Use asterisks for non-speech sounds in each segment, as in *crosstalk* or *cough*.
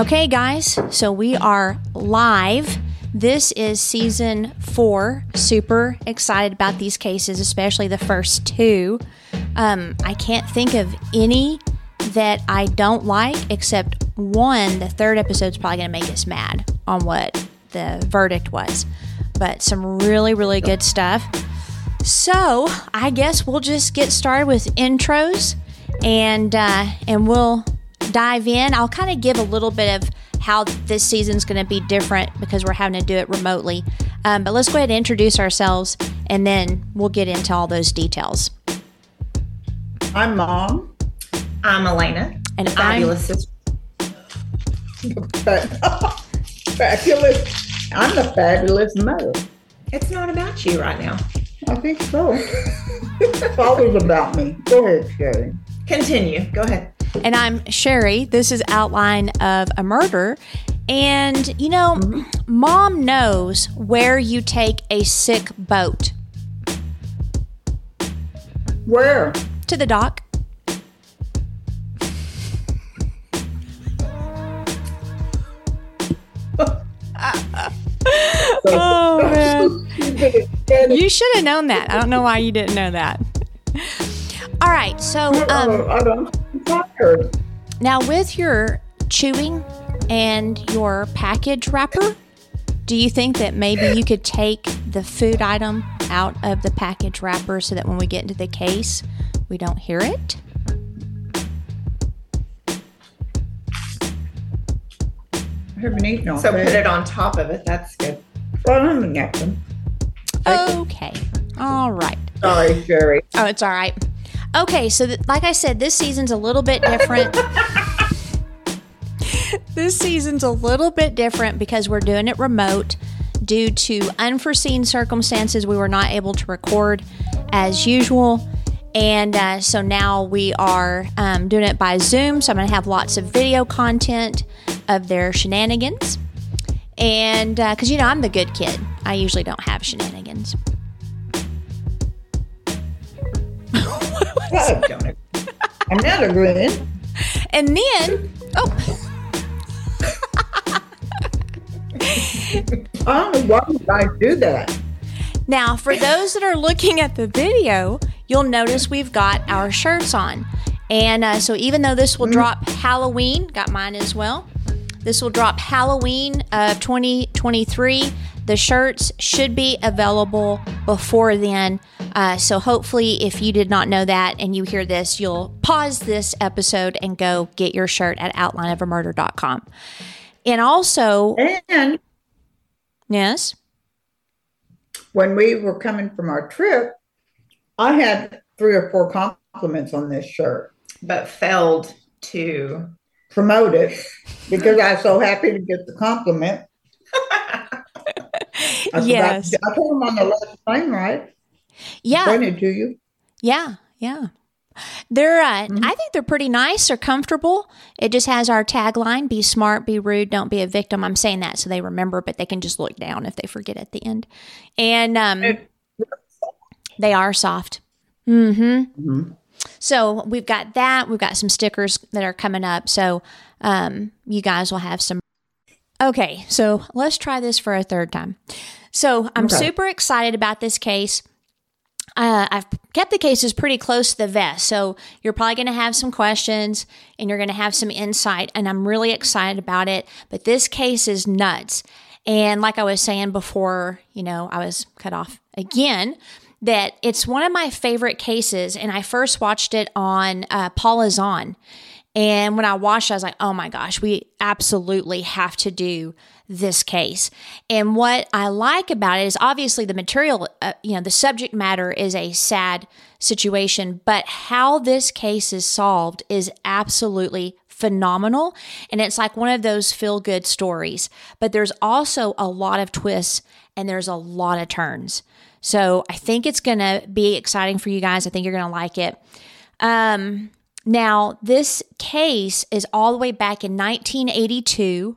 Okay, guys, so we are live. This is season four. Super excited about these cases, especially the first two. Um, I can't think of any that I don't like, except one. The third episode's probably going to make us mad on what the verdict was. But some really, really good stuff. So I guess we'll just get started with intros, and uh, and we'll dive in. I'll kind of give a little bit of how this season's going to be different because we're having to do it remotely. Um, but let's go ahead and introduce ourselves, and then we'll get into all those details. I'm mom. I'm Elena. And fabulous sister. *laughs* fabulous. I'm the fabulous mother. It's not about you right now. I think so. *laughs* it's always about me. Go ahead, Sherry. Continue. Go ahead. And I'm Sherry. This is Outline of a Murder. And, you know, mm-hmm. mom knows where you take a sick boat. Where? To the dock. *laughs* oh man. You should have known that. I don't know why you didn't know that. All right, so um, I. Now with your chewing and your package wrapper, do you think that maybe you could take the food item out of the package wrapper so that when we get into the case, we don't hear it? I haven't eaten all So put it on top of it. That's good. Well, I'm a napkin. Okay. All right. Sorry, Sherry. Oh, it's all right. Okay, so th- like I said, this season's a little bit different. *laughs* this season's a little bit different because we're doing it remote due to unforeseen circumstances. We were not able to record as usual. And uh, so now we are um, doing it by Zoom. So I'm going to have lots of video content of their shenanigans. And because, uh, you know, I'm the good kid, I usually don't have shenanigans. I'm not agreeing. And then, oh. oh, why would I do that? Now, for those that are looking at the video, you'll notice we've got our shirts on. And uh, so, even though this will mm. drop Halloween, got mine as well. This will drop Halloween of 2023. The shirts should be available before then. Uh, so hopefully, if you did not know that and you hear this, you'll pause this episode and go get your shirt at outlineofamurder.com. And also, and yes, when we were coming from our trip, I had three or four compliments on this shirt, but failed to promote it because I was so happy to get the compliment. *laughs* I yes. I told him on the last plane, right? Yeah. Pointed to you. Yeah, yeah. They're, uh, mm-hmm. I think they're pretty nice. They're comfortable. It just has our tagline: "Be smart, be rude, don't be a victim." I'm saying that so they remember, but they can just look down if they forget at the end. And um, they are soft. Mm-hmm. mm-hmm. So we've got that. We've got some stickers that are coming up. So um, you guys will have some. Okay, so let's try this for a third time. So I'm okay. super excited about this case. Uh, I've kept the cases pretty close to the vest. So you're probably going to have some questions and you're going to have some insight. And I'm really excited about it. But this case is nuts. And like I was saying before, you know, I was cut off again, that it's one of my favorite cases. And I first watched it on uh, Paula Zahn. And when I watched, I was like, oh my gosh, we absolutely have to do this case. And what I like about it is obviously the material, uh, you know, the subject matter is a sad situation, but how this case is solved is absolutely phenomenal. And it's like one of those feel good stories. But there's also a lot of twists and there's a lot of turns. So I think it's going to be exciting for you guys. I think you're going to like it. Um, now, this case is all the way back in 1982.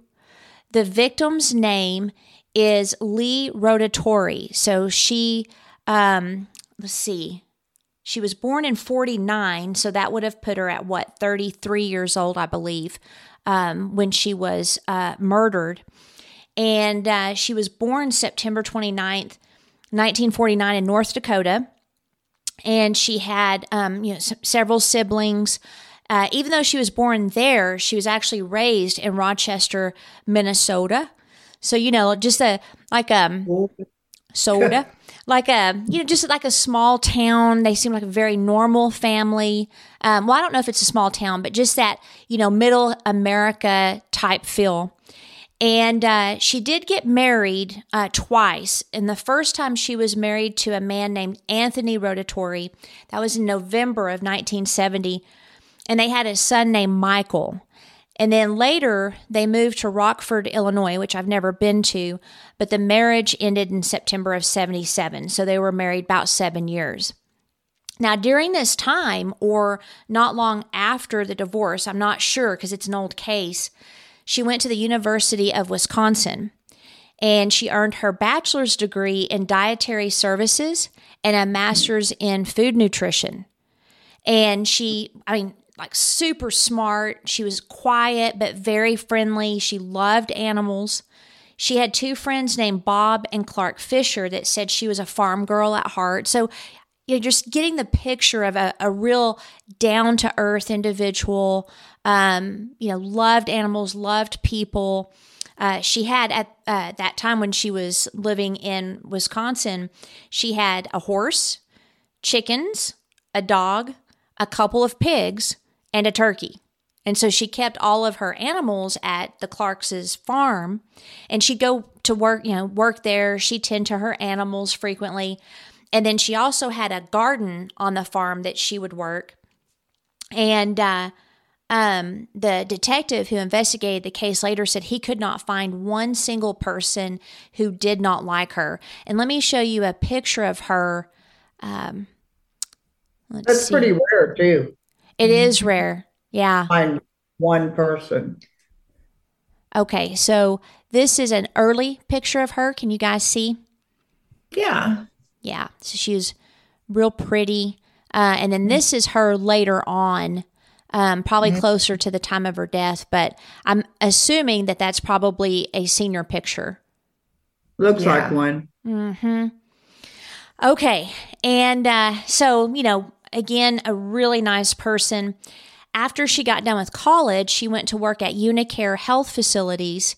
The victim's name is Lee Rotatori. So she, um, let's see, she was born in 49, so that would have put her at what, 33 years old, I believe, um, when she was uh, murdered. And uh, she was born September 29th, 1949, in North Dakota. And she had um, you know, s- several siblings. Uh, even though she was born there, she was actually raised in Rochester, Minnesota. So you know, just a like um soda, *laughs* like a you know, just like a small town. They seem like a very normal family. Um, well, I don't know if it's a small town, but just that you know, middle America type feel. And uh, she did get married uh, twice. And the first time she was married to a man named Anthony Rotatori. That was in November of 1970. And they had a son named Michael. And then later, they moved to Rockford, Illinois, which I've never been to, but the marriage ended in September of 77. So they were married about seven years. Now, during this time, or not long after the divorce, I'm not sure because it's an old case, she went to the University of Wisconsin and she earned her bachelor's degree in dietary services and a master's in food nutrition. And she, I mean, like super smart. She was quiet but very friendly. She loved animals. She had two friends named Bob and Clark Fisher that said she was a farm girl at heart. So you know, just getting the picture of a, a real down to earth individual. Um, you know, loved animals, loved people. Uh, she had at uh, that time when she was living in Wisconsin, she had a horse, chickens, a dog, a couple of pigs, and a turkey. And so she kept all of her animals at the Clark's farm and she'd go to work, you know, work there. She'd tend to her animals frequently. And then she also had a garden on the farm that she would work. And uh, um, the detective who investigated the case later said he could not find one single person who did not like her. And let me show you a picture of her. Um, let's That's see. pretty rare too. It is rare. Yeah. Find one person. Okay. So this is an early picture of her. Can you guys see? Yeah. Yeah. So she was real pretty. Uh, and then this is her later on, um, probably closer to the time of her death. But I'm assuming that that's probably a senior picture. Looks Yeah. like one. hmm Okay. And uh, so, you know, again, a really nice person. After she got done with college, she went to work at Unicare Health Facilities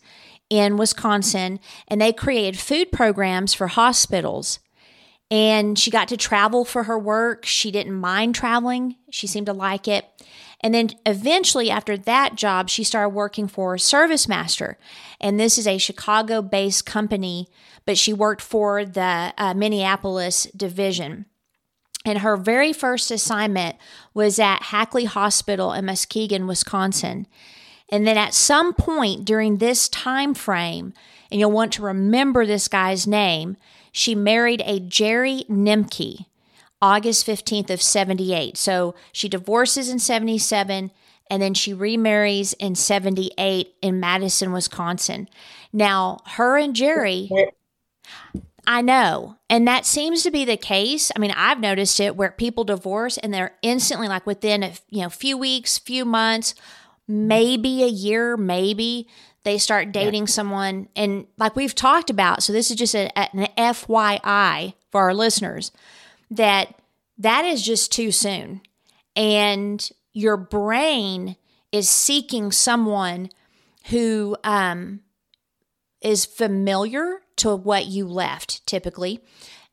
in Wisconsin, and they created food programs for hospitals. And she got to travel for her work. She didn't mind traveling, she seemed to like it. And then eventually, after that job, she started working for Service Master. And this is a Chicago based company, but she worked for the uh, Minneapolis division. And her very first assignment was at Hackley Hospital in Muskegon, Wisconsin. And then at some point during this time frame, and you'll want to remember this guy's name, she married a Jerry Nimke, August 15th of 78. So she divorces in 77 and then she remarries in 78 in Madison, Wisconsin. Now, her and Jerry I know. And that seems to be the case. I mean, I've noticed it where people divorce and they're instantly like within a you know few weeks, few months, maybe a year, maybe they start dating someone and like we've talked about. So this is just a, an FYI for our listeners that that is just too soon. And your brain is seeking someone who um is familiar to what you left typically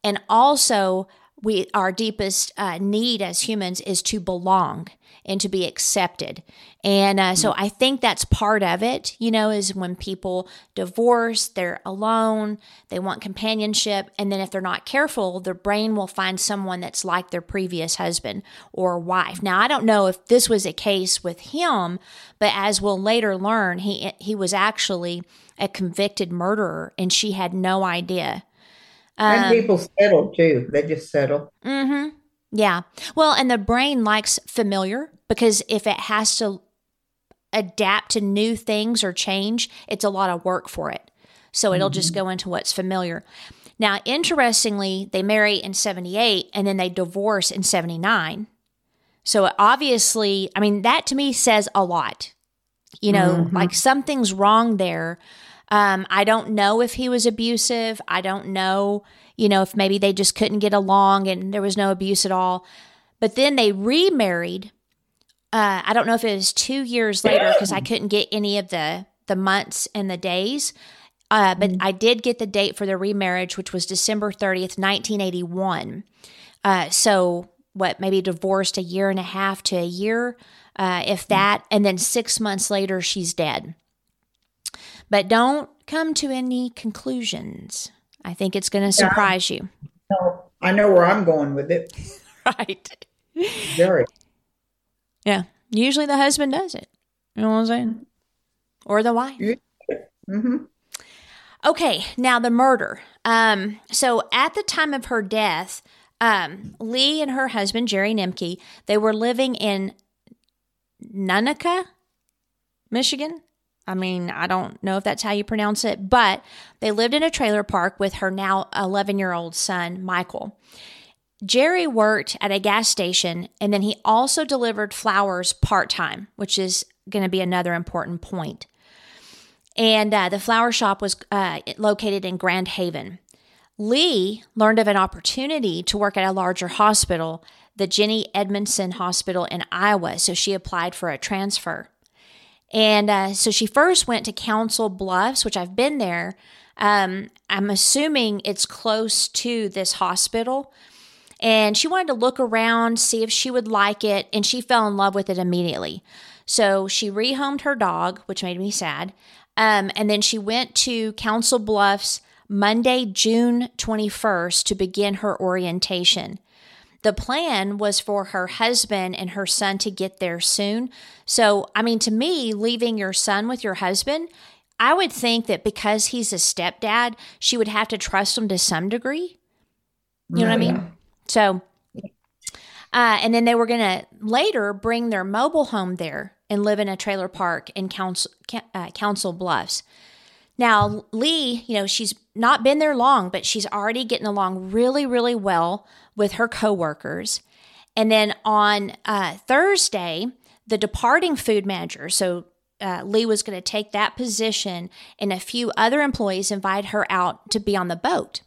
and also we our deepest uh, need as humans is to belong and to be accepted and uh, so i think that's part of it you know is when people divorce they're alone they want companionship and then if they're not careful their brain will find someone that's like their previous husband or wife now i don't know if this was a case with him but as we'll later learn he he was actually a convicted murderer and she had no idea and Um, people settle too. They just settle. Mm-hmm. Yeah. Well, and the brain likes familiar because if it has to adapt to new things or change, it's a lot of work for it. So it'll just mm-hmm. go into what's familiar. Now, interestingly, they marry in 78 and then they divorce in 79. So obviously, I mean, that to me says a lot. You know, mm-hmm. like something's wrong there. Um, I don't know if he was abusive. I don't know, you know, if maybe they just couldn't get along and there was no abuse at all. But then they remarried. Uh, I don't know if it was two years later because I couldn't get any of the the months and the days. Uh, but I did get the date for the remarriage, which was December 30th, 1981. Uh, so, what, maybe divorced a year and a half to a year, uh, if that. And then six months later, she's dead. But don't come to any conclusions. I think it's going to surprise you. No, I know where I'm going with it. *laughs* Right. Very. Yeah. Usually the husband does it. You know what I'm saying? Or the wife. hmm Okay, now the murder. Um, so at the time of her death, um, Lee and her husband Jerry Nimke, they were living in Nunica, Michigan. I mean, I don't know if that's how you pronounce it, but they lived in a trailer park with her now 11 year old son, Michael. Jerry worked at a gas station and then he also delivered flowers part time, which is going to be another important point. And uh, the flower shop was uh, located in Grand Haven. Lee learned of an opportunity to work at a larger hospital, the Jennie Edmundson Hospital in Iowa, so she applied for a transfer. And uh, so she first went to Council Bluffs, which I've been there. Um, I'm assuming it's close to this hospital. And she wanted to look around, see if she would like it, and she fell in love with it immediately. So she rehomed her dog, which made me sad. Um, and then she went to Council Bluffs Monday, June 21st to begin her orientation. The plan was for her husband and her son to get there soon. So, I mean, to me, leaving your son with your husband, I would think that because he's a stepdad, she would have to trust him to some degree. You know what I mean? So, uh, and then they were going to later bring their mobile home there and live in a trailer park in Council, uh, Council Bluffs. Now, Lee, you know, she's not been there long, but she's already getting along really, really well with her coworkers. And then on uh, Thursday, the departing food manager, so uh, Lee was going to take that position, and a few other employees invited her out to be on the boat.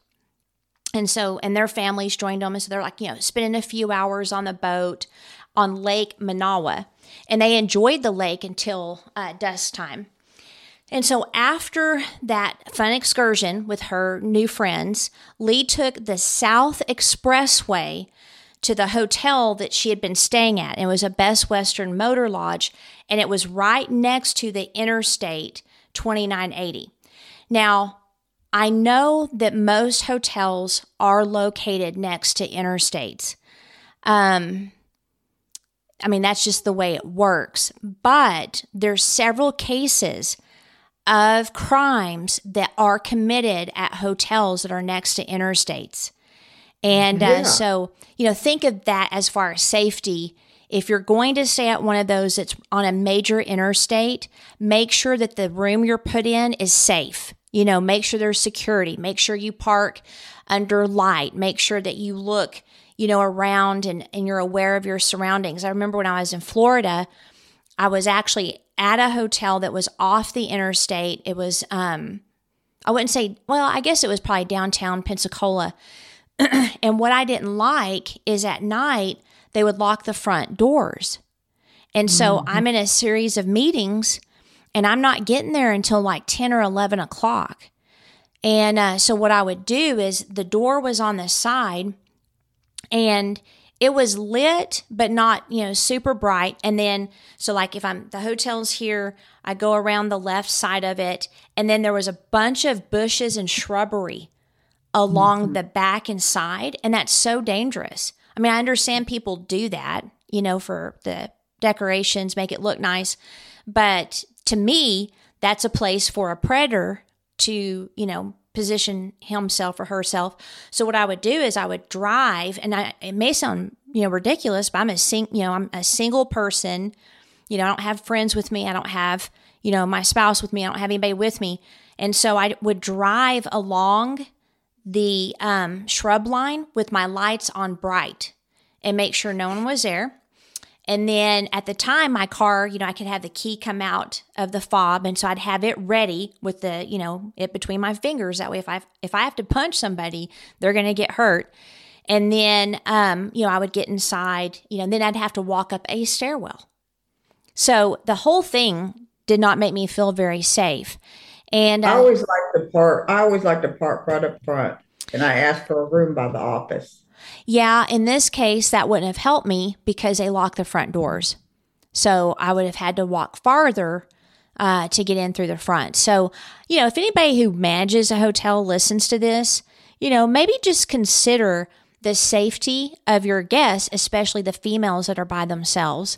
And so, and their families joined them. And so they're like, you know, spending a few hours on the boat on Lake Manawa. And they enjoyed the lake until uh, dusk time. And so, after that fun excursion with her new friends, Lee took the South Expressway to the hotel that she had been staying at. It was a Best Western Motor Lodge, and it was right next to the Interstate 2980. Now, I know that most hotels are located next to interstates. Um, I mean, that's just the way it works. But there's several cases of crimes that are committed at hotels that are next to interstates. And uh, Yeah. so, you know, think of that as far as safety. If you're going to stay at one of those that's on a major interstate, make sure that the room you're put in is safe. You know, make sure there's security. Make sure you park under light. Make sure that you look, you know, around and, and you're aware of your surroundings. I remember when I was in Florida, I was actually at a hotel that was off the interstate. It was, um, I wouldn't say, well, I guess it was probably downtown Pensacola. *clears throat* and what I didn't like is at night, they would lock the front doors. And so I'm in a series of meetings and I'm not getting there until like 10 or 11 o'clock. And uh, so what I would do is the door was on the side and it was lit but not you know super bright. And then so like if i'm the hotel's here i go around the left side of it and then there was a bunch of bushes and shrubbery along mm-hmm. the back and side and that's so dangerous. I mean i understand people do that you know for the decorations make it look nice but to me that's a place for a predator to you know position himself or herself. So what I would do is I would drive, and I, it may sound you know ridiculous, but I'm a sing, you know, I'm a single person You know, I don't have friends with me. I don't have, you know, my spouse with me. I don't have anybody with me. And so I would drive along the um, shrub line with my lights on bright and make sure no one was there. And then at the time, my car, you know, I could have the key come out of the fob, and so I'd have it ready with the, you know, it between my fingers. That way, if I if I have to punch somebody, they're going to get hurt. And then, um, you know, I would get inside, you know, and then I'd have to walk up a stairwell. So the whole thing did not make me feel very safe. And I uh, always like to park. I always like to park right up front, and I ask for a room by the office. Yeah, in this case, that wouldn't have helped me because they locked the front doors. So I would have had to walk farther uh, to get in through the front. So, you know, if anybody who manages a hotel listens to this, you know, maybe just consider the safety of your guests, especially the females that are by themselves,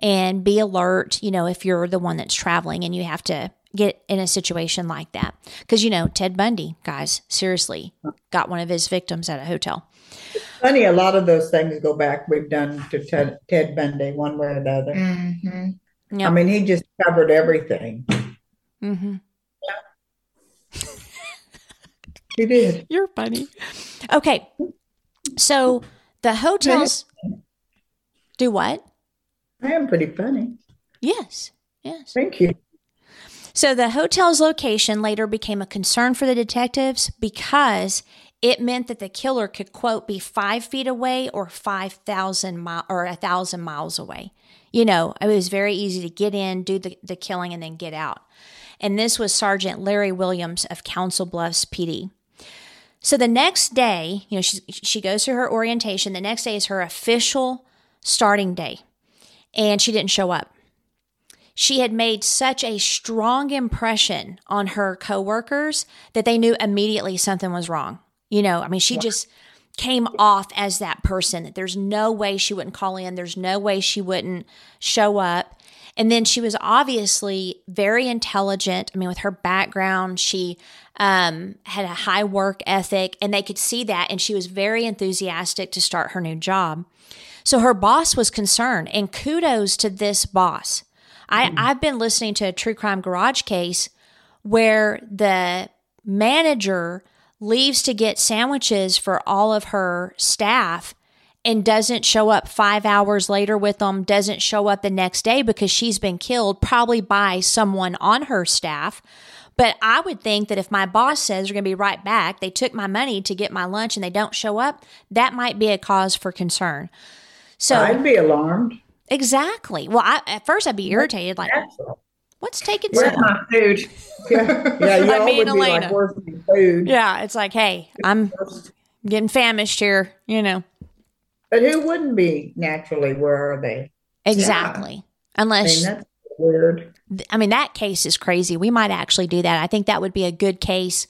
and be alert, you know, if you're the one that's traveling and you have to get in a situation like that. Because, you know, Ted Bundy, guys, seriously, got one of his victims at a hotel. Funny, a lot of those things go back. We've done to Ted, Ted Bundy, one way or another. other. hmm Yeah. I mean, he just covered everything. mm-hmm. Yeah. *laughs* He did. You're funny. Okay. So the hotels do what? I am pretty funny. Yes. Yes. Thank you. So the hotel's location later became a concern for the detectives because it meant that the killer could quote be five feet away or five thousand mile or a thousand miles away. You know, it was very easy to get in, do the, the killing, and then get out. And this was Sergeant Larry Williams of Council Bluffs PD. So the next day, you know, she she goes to her orientation. The next day is her official starting day, and she didn't show up she had made such a strong impression on her coworkers that they knew immediately something was wrong. You know, I mean, she just came off as that person that there's no way she wouldn't call in, there's no way she wouldn't show up. And then she was obviously very intelligent. I mean, with her background, she um, had a high work ethic, and they could see that. And she was very enthusiastic to start her new job. So her boss was concerned, and kudos to this boss. I, I've been listening to a true crime garage case where the manager leaves to get sandwiches for all of her staff and doesn't show up five hours later with them, doesn't show up the next day because she's been killed, probably by someone on her staff. But I would think that if my boss says they're going to be right back, they took my money to get my lunch and they don't show up, that might be a cause for concern. So, I'd be alarmed. exactly. Well, I, at first I'd be irritated, like. What's taking so Where's long? my food? *laughs* Yeah, yeah. You Like all would be Elena. like, "Where's my food?" Yeah, it's like, hey, I'm getting famished here, you know. But who wouldn't be naturally? Where are they? Exactly. I Unless mean, that's weird. I mean, that case is crazy. We might actually do that. I think that would be a good case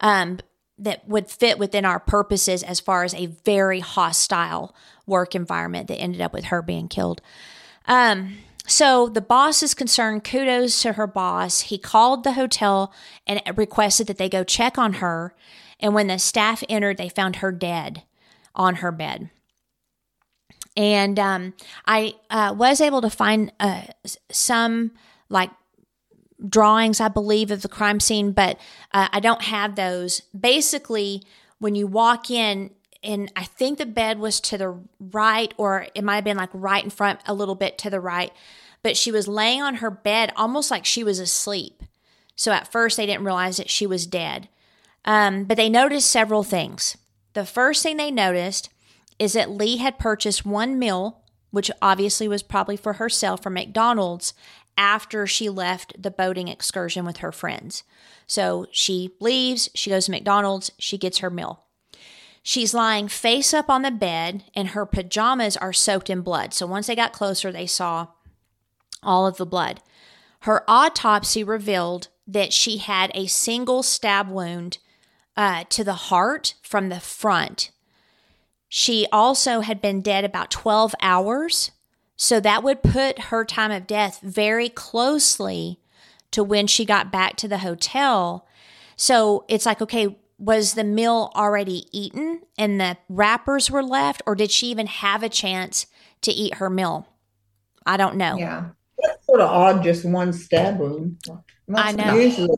um, that would fit within our purposes as far as a very hostile work environment that ended up with her being killed. Um, so the boss is concerned. Kudos to her boss. He called the hotel and requested that they go check on her. And when the staff entered, they found her dead on her bed. And um, I uh, was able to find uh, some like drawings, I believe, of the crime scene, but uh, I don't have those. Basically, when you walk in, and I think the bed was to the right, or it might have been like right in front, a little bit to the right, but she was laying on her bed almost like she was asleep. So at first, they didn't realize that she was dead. Um, but they noticed several things. The first thing they noticed is that Lee had purchased one meal, which obviously was probably for herself from McDonald's, after she left the boating excursion with her friends. So she leaves, she goes to McDonald's, she gets her meal. She's lying face up on the bed, and her pajamas are soaked in blood. So once they got closer, they saw all of the blood. Her autopsy revealed that she had a single stab wound uh, to the heart from the front. She also had been dead about 12 hours. So that would put her time of death very closely to when she got back to the hotel. So it's like, okay, was the meal already eaten and the wrappers were left, or did she even have a chance to eat her meal? I don't know. Yeah. That's sort of odd, just one stab wound. I know. Usually,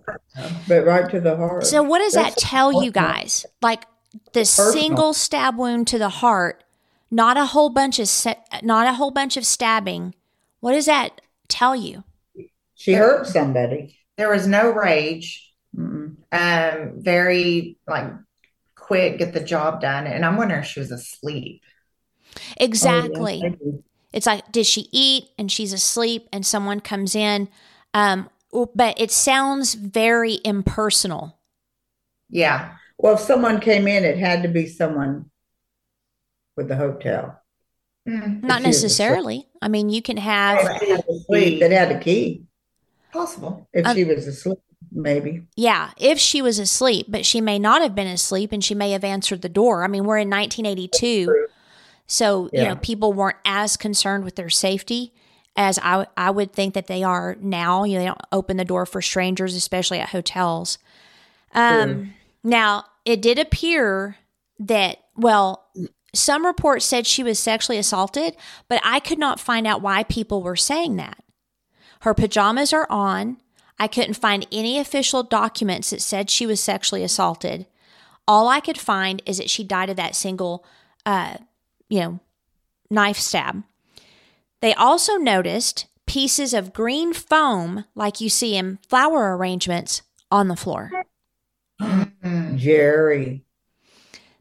but right to the heart. So what does that tell you guys? Like the Personal. single stab wound to the heart, not a whole bunch of not a whole bunch of stabbing. What does that tell you? She hurt somebody. There was no rage. Um, very like quick, get the job done. And I'm wondering if she was asleep. Exactly. Oh, yes, It's like, did she eat and she's asleep and someone comes in? Um, but it sounds very impersonal. Yeah. Well, if someone came in, it had to be someone with the hotel. Mm, Not she was asleep. necessarily. I mean, you can have, If she was asleep, that had a key. possible. If Um, she was asleep, maybe. yeah, if she was asleep, but she may not have been asleep and she may have answered the door. I mean, we're in 1982. True. So, you know, people weren't as concerned with their safety as I, I would think that they are now. You know, they don't open the door for strangers, especially at hotels. Um, now, it did appear that, well, some reports said she was sexually assaulted, but I could not find out why people were saying that. Her pajamas are on. I couldn't find any official documents that said she was sexually assaulted. All I could find is that she died of that single, uh, you know, knife stab. They also noticed pieces of green foam, like you see in flower arrangements, on the floor. *laughs* Jerry.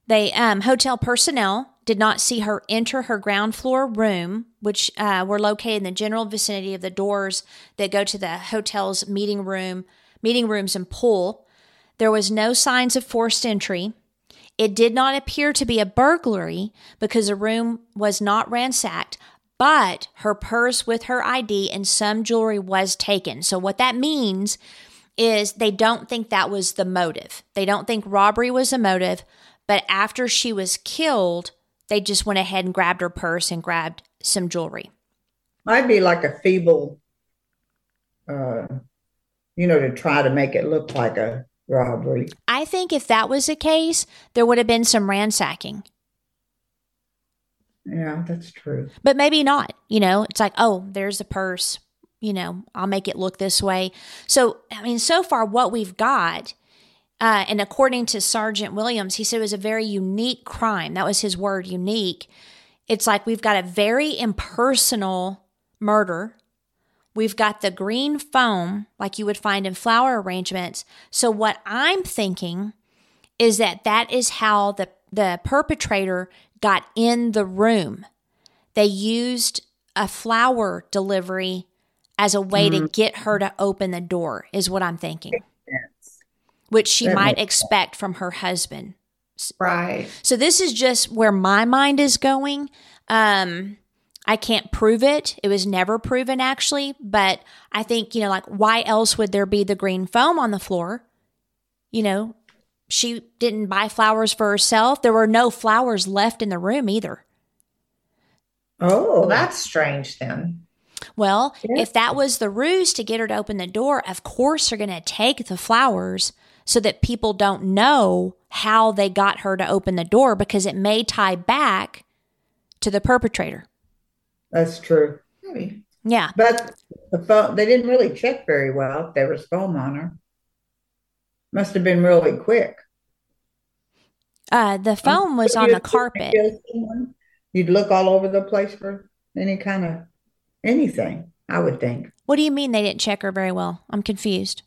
They um, hotel personnel did not see her enter her ground floor room, which uh, were located in the general vicinity of the doors that go to the hotel's meeting room, meeting rooms and pool. There was no signs of forced entry. It did not appear to be a burglary because the room was not ransacked, but her purse with her ID and some jewelry was taken. So what that means is they don't think that was the motive. They don't think robbery was a motive, but after she was killed, they just went ahead and grabbed her purse and grabbed some jewelry. Might be like a feeble, uh, you know, to try to make it look like a robbery. I think if that was the case, there would have been some ransacking, Yeah, that's true. but maybe not. You know, it's like, oh, there's a purse. You know, I'll make it look this way. So, I mean, so far, what we've got, uh, and according to Sergeant Williams, he said it was a very unique crime. That was his word, unique. It's like we've got a very impersonal murder. We've got the green foam, like you would find in flower arrangements. So, what I'm thinking is that that is how the, the perpetrator got in the room. They used a flower delivery as a way to get her to open the door, is what I'm thinking. Which she That might makes expect from her husband. Right. So this is just where my mind is going. Um, I can't prove it. It was never proven actually, but I think, you know, like why else would there be the green foam on the floor? You know, she didn't buy flowers for herself. There were no flowers left in the room either. Oh, that's strange then. Well, Yeah. if that was the ruse to get her to open the door, of course they're going to take the flowers so that people don't know how they got her to open the door because it may tie back to the perpetrator. that's true. Maybe. Yeah. But the phone, they didn't really check very well if there was foam on her. Must have been really quick. Uh, the foam was on the carpet. You'd look all over the place for any kind of anything, I would think. What do you mean they didn't check her very well? I'm confused.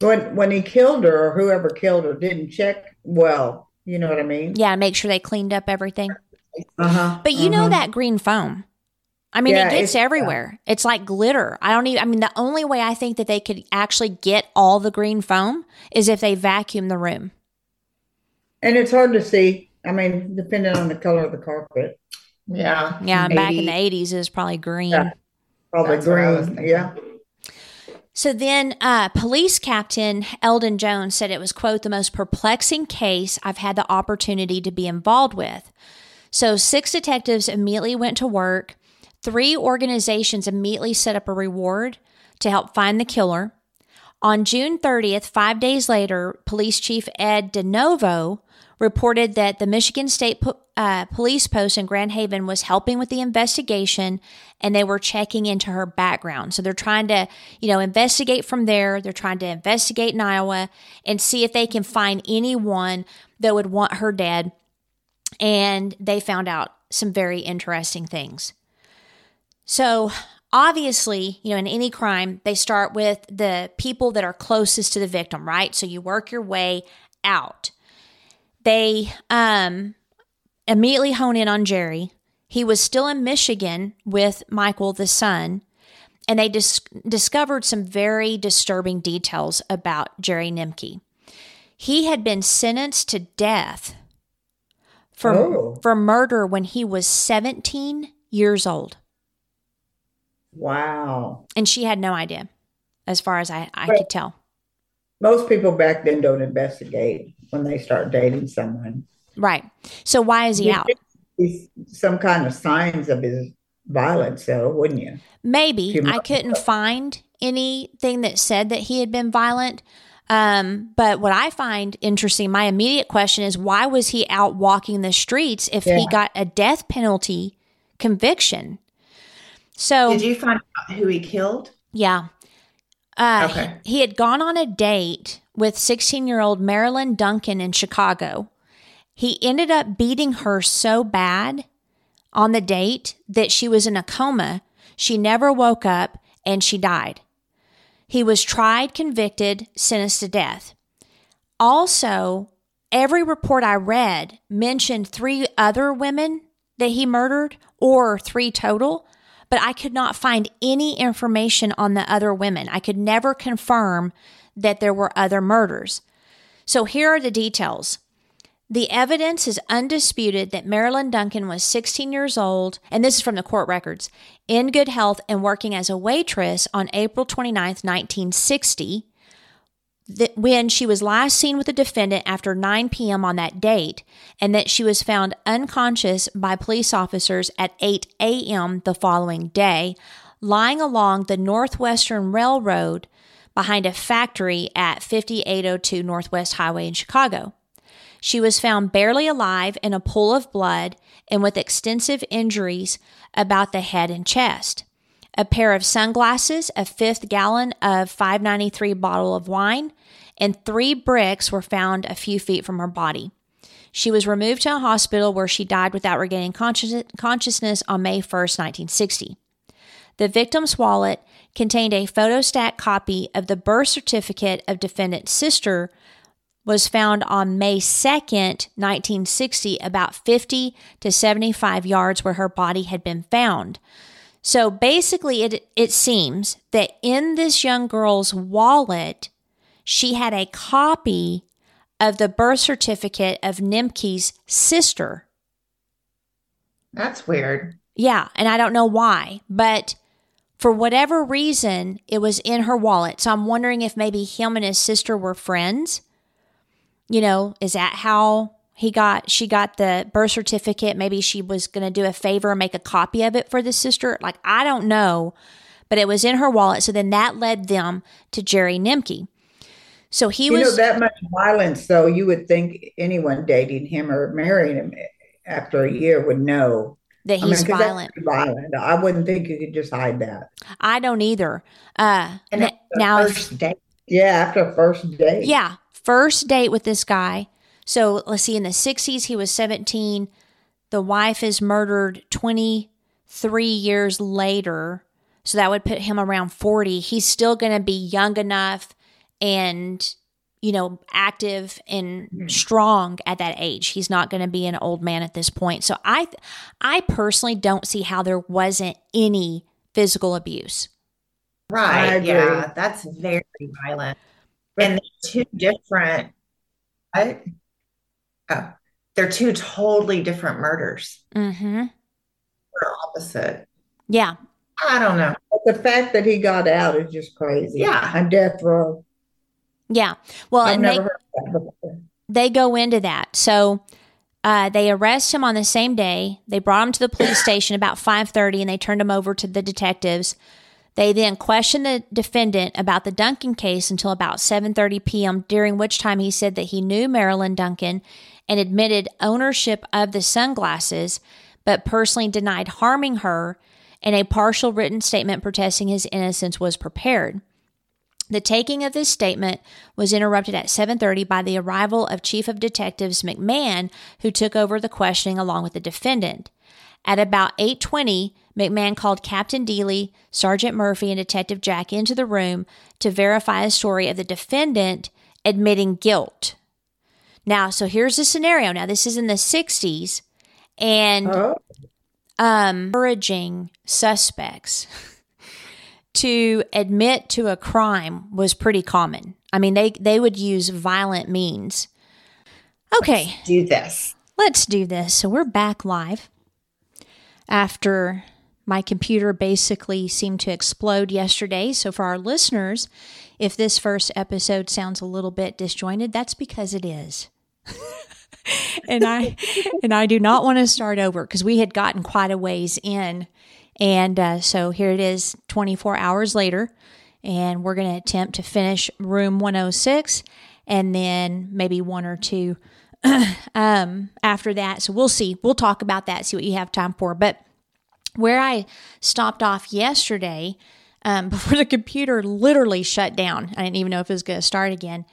When when he killed her or whoever killed her didn't check well, you know what I mean? Yeah, make sure they cleaned up everything. Uh-huh. But you know uh-huh. that green foam. I mean, Yeah, it gets it's- everywhere. It's like glitter. I don't even, I mean, the only way I think that they could actually get all the green foam is if they vacuum the room. And it's hard to see. I mean, depending on the color of the carpet. Yeah. Yeah, back in the 80s. 80s, it was probably green. Yeah. Probably That's what I was green. Yeah. So then, uh, police captain Eldon Jones said it was, quote, the most perplexing case I've had the opportunity to be involved with. So six detectives immediately went to work. Three organizations immediately set up a reward to help find the killer. On June 30th, five days later, Police Chief Ed DeNovo reported that the Michigan State po- uh, Police Post in Grand Haven was helping with the investigation and they were checking into her background. So they're trying to, you know, investigate from there. They're trying to investigate in Iowa and see if they can find anyone that would want her dead. And they found out some very interesting things. So obviously, you know, in any crime, they start with the people that are closest to the victim, right? So you work your way out. They um, immediately hone in on Jerry. He was still in Michigan with Michael, the son, and they dis- discovered some very disturbing details about Jerry Nimke. He had been sentenced to death for, Oh. for murder when he was 17 years old. Wow. And she had no idea, as far as I, I could tell. Most people back then don't investigate when they start dating someone. Right. So why is he You'd out? some kind of signs of his violence, though, wouldn't you? Maybe I couldn't find anything that said that he had been violent. Um, but what I find interesting, my immediate question is why was he out walking the streets if he got a death penalty conviction? So Did you find out who he killed? Yeah. Uh, Okay. he, he had gone on a date with 16 year old Marilyn Duncan in Chicago. He ended up beating her so bad on the date that she was in a coma. She never woke up and she died. He was tried, convicted, sentenced to death. Also, every report I read mentioned three other women that he murdered, or three total, but I could not find any information on the other women. I could never confirm that there were other murders. So here are the details. The evidence is undisputed that Marilyn Duncan was 16 years old, and this is from the court records, in good health and working as a waitress on April 29th, 1960, that when she was last seen with the defendant after 9 p.m. on that date, and that she was found unconscious by police officers at 8 a.m. the following day, lying along the Northwestern Railroad behind a factory at 5802 Northwest Highway in Chicago. She was found barely alive in a pool of blood and with extensive injuries about the head and chest. A pair of sunglasses, a fifth gallon of 593 bottle of wine, and three bricks were found a few feet from her body. She was removed to a hospital where she died without regaining conscious- consciousness on May 1st, 1960. The victim's wallet contained a photostat copy of the birth certificate of defendant's sister was found on May 2nd, 1960, about 50 to 75 yards where her body had been found. So basically, it, it seems that in this young girl's wallet, she had a copy of the birth certificate of Nimke's sister. That's weird. Yeah, and I don't know why, but for whatever reason, it was in her wallet. So I'm wondering if maybe him and his sister were friends. You know, is that how he got she got the birth certificate? Maybe she was going to do a favor and make a copy of it for the sister. Like I don't know, but it was in her wallet. So then that led them to Jerry Nimke. So he you was know that much violence, though, you would think anyone dating him or marrying him after a year would know. That I mean, he's 'cause that's violent. violent. I wouldn't think you could just hide that. I don't either. Uh, And n- at the now if first date. Yeah, after first date. Yeah, first date with this guy. So let's see, in the 60s, he was 17. The wife is murdered 23 years later. So that would put him around 40. He's still going to be young enough and, you know, active and strong at that age. He's not going to be an old man at this point. So I, I personally don't see how there wasn't any physical abuse. Right. Yeah. That's very violent. And they're two different, what? Oh, they're two totally different murders. Mm-hmm. They're opposite. Yeah. I don't know. But the fact that he got out is just crazy. Yeah. On death row. Yeah. Well, I've and they, they go into that. So uh, they arrest him on the same day. They brought him to the police station about 5:30 and they turned him over to the detectives. They then questioned the defendant about the Duncan case until about 7:30 p.m., during which time he said that he knew Marilyn Duncan and admitted ownership of the sunglasses, but personally denied harming her, and a partial written statement protesting his innocence was prepared. The taking of this statement was interrupted at 7:30 by the arrival of Chief of Detectives McMahon, who took over the questioning along with the defendant. At about 8:20, McMahon called Captain Deely, Sergeant Murphy, and Detective Jack into the room to verify a story of the defendant admitting guilt. Now, so here's the scenario. Now, this is in the 60s, and Oh, um, encouraging suspects *laughs* to admit to a crime was pretty common. I mean, they, they would use violent means. Okay, Do this. let's do this. So we're back live after my computer basically seemed to explode yesterday. So for our listeners, if this first episode sounds a little bit disjointed, that's because it is. *laughs* and I and I do not want to start over because we had gotten quite a ways in, and uh, so here it is, 24 hours later, and we're going to attempt to finish room 106, and then maybe one or two *clears throat* um, after that. So we'll see. We'll talk about that. See what you have time for. But where I stopped off yesterday, um, *laughs* before the computer literally shut down, I didn't even know if it was going to start again,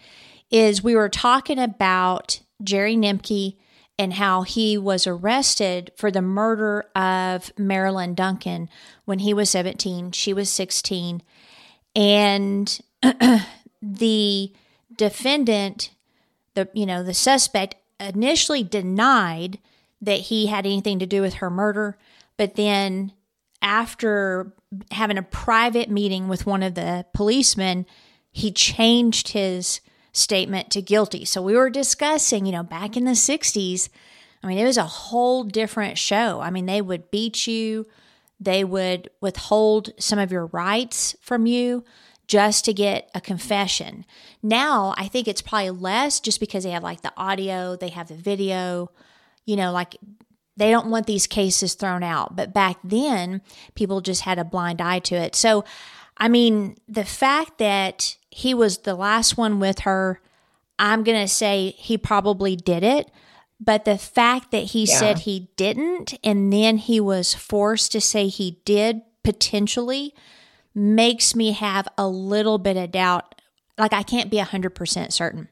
is we were talking about Jerry Nimke and how he was arrested for the murder of Marilyn Duncan when he was 17, she was 16. And *clears throat* the defendant, the you know, the suspect initially denied that he had anything to do with her murder, but then after having a private meeting with one of the policemen, he changed his statement to guilty. So we were discussing, you know, back in the 60s, I mean, it was a whole different show. I mean, they would beat you, they would withhold some of your rights from you just to get a confession. Now, I think it's probably less just because they have like the audio, they have the video, you know, like they don't want these cases thrown out. But back then, people just had a blind eye to it. So, I mean, the fact that he was the last one with her, I'm going to say he probably did it. But the fact that he Yeah. said he didn't and then he was forced to say he did potentially makes me have a little bit of doubt. Like I can't be 100% certain.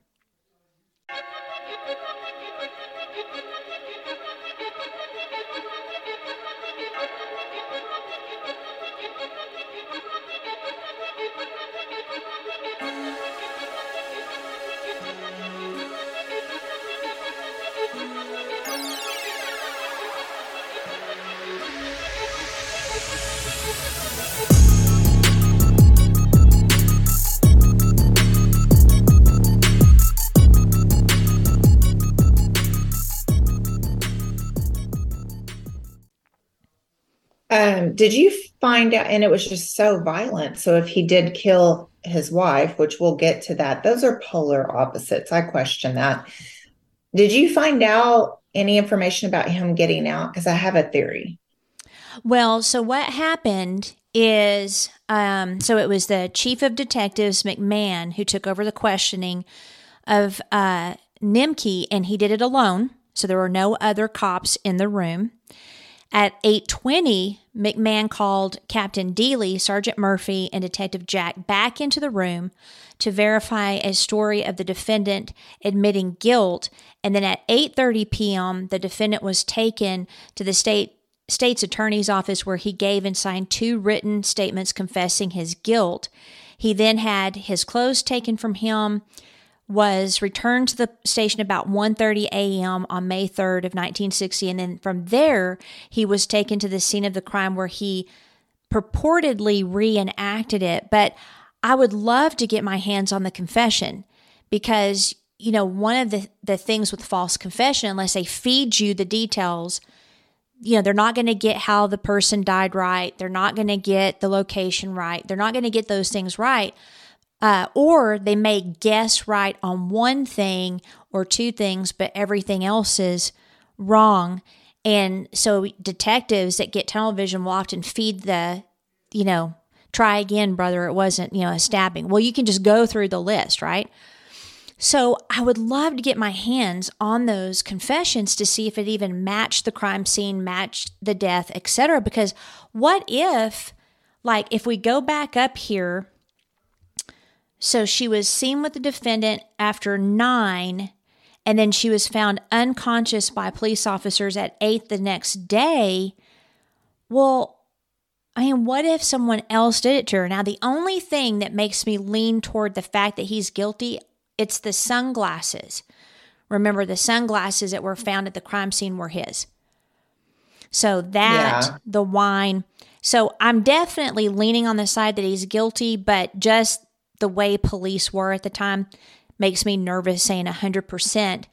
Did you find out? And it was just so violent. So if he did kill his wife, which we'll get to that, those are polar opposites. I question that. Did you find out any information about him getting out? Because I have a theory. Well, so what happened is um, so it was the chief of detectives, McMahon, who took over the questioning of uh, Nimke, and he did it alone. So there were no other cops in the room. At 8:20, McMahon called Captain Deely, Sergeant Murphy, and Detective Jack back into the room to verify a story of the defendant admitting guilt, and then at 8:30 p.m., the defendant was taken to the state state's attorney's office where he gave and signed two written statements confessing his guilt. He then had his clothes taken from him was returned to the station about 1:30 a.m. on May 3rd of 1960 and then from there he was taken to the scene of the crime where he purportedly reenacted it. But I would love to get my hands on the confession because you know one of the the things with false confession unless they feed you the details you know they're not going to get how the person died right. They're not going to get the location right. They're not going to get those things right uh, or they may guess right on one thing or two things, but everything else is wrong. And so detectives that get television will often feed the, you know, Try again, brother. It wasn't, you know, a stabbing. Well, you can just go through the list, right? So I would love to get my hands on those confessions to see if it even matched the crime scene, matched the death, etc. Because what if, like, if we go back up here, so she was seen with the defendant after nine, and then she was found unconscious by police officers at eight the next day. Well, I mean, what if someone else did it to her? Now, the only thing that makes me lean toward the fact that he's guilty, it's the sunglasses. Remember, the sunglasses that were found at the crime scene were his. So that, yeah. the wine. So I'm definitely leaning on the side that he's guilty, but just the way police were at the time makes me nervous saying 100%.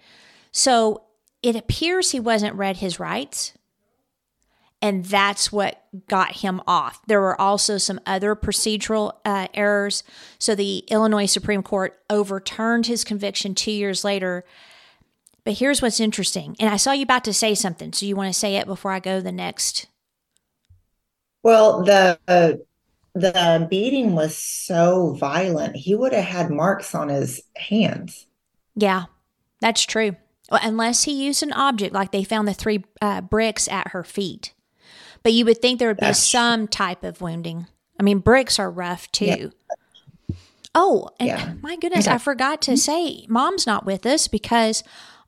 So it appears he wasn't read his rights and that's what got him off. There were also some other procedural uh, errors. So the Illinois Supreme Court overturned his conviction two years later. But here's what's interesting. And I saw you about to say something. So you want to say it before I go the next? Well, the uh, the beating was so violent. He would have had marks on his hands. Yeah, that's true. Well, unless he used an object, like they found the three uh, bricks at her feet. But you would think there would be That's some type of wounding. I mean, bricks are rough too. Yeah. Oh, and yeah. my goodness, okay. I forgot to say, mom's not with us because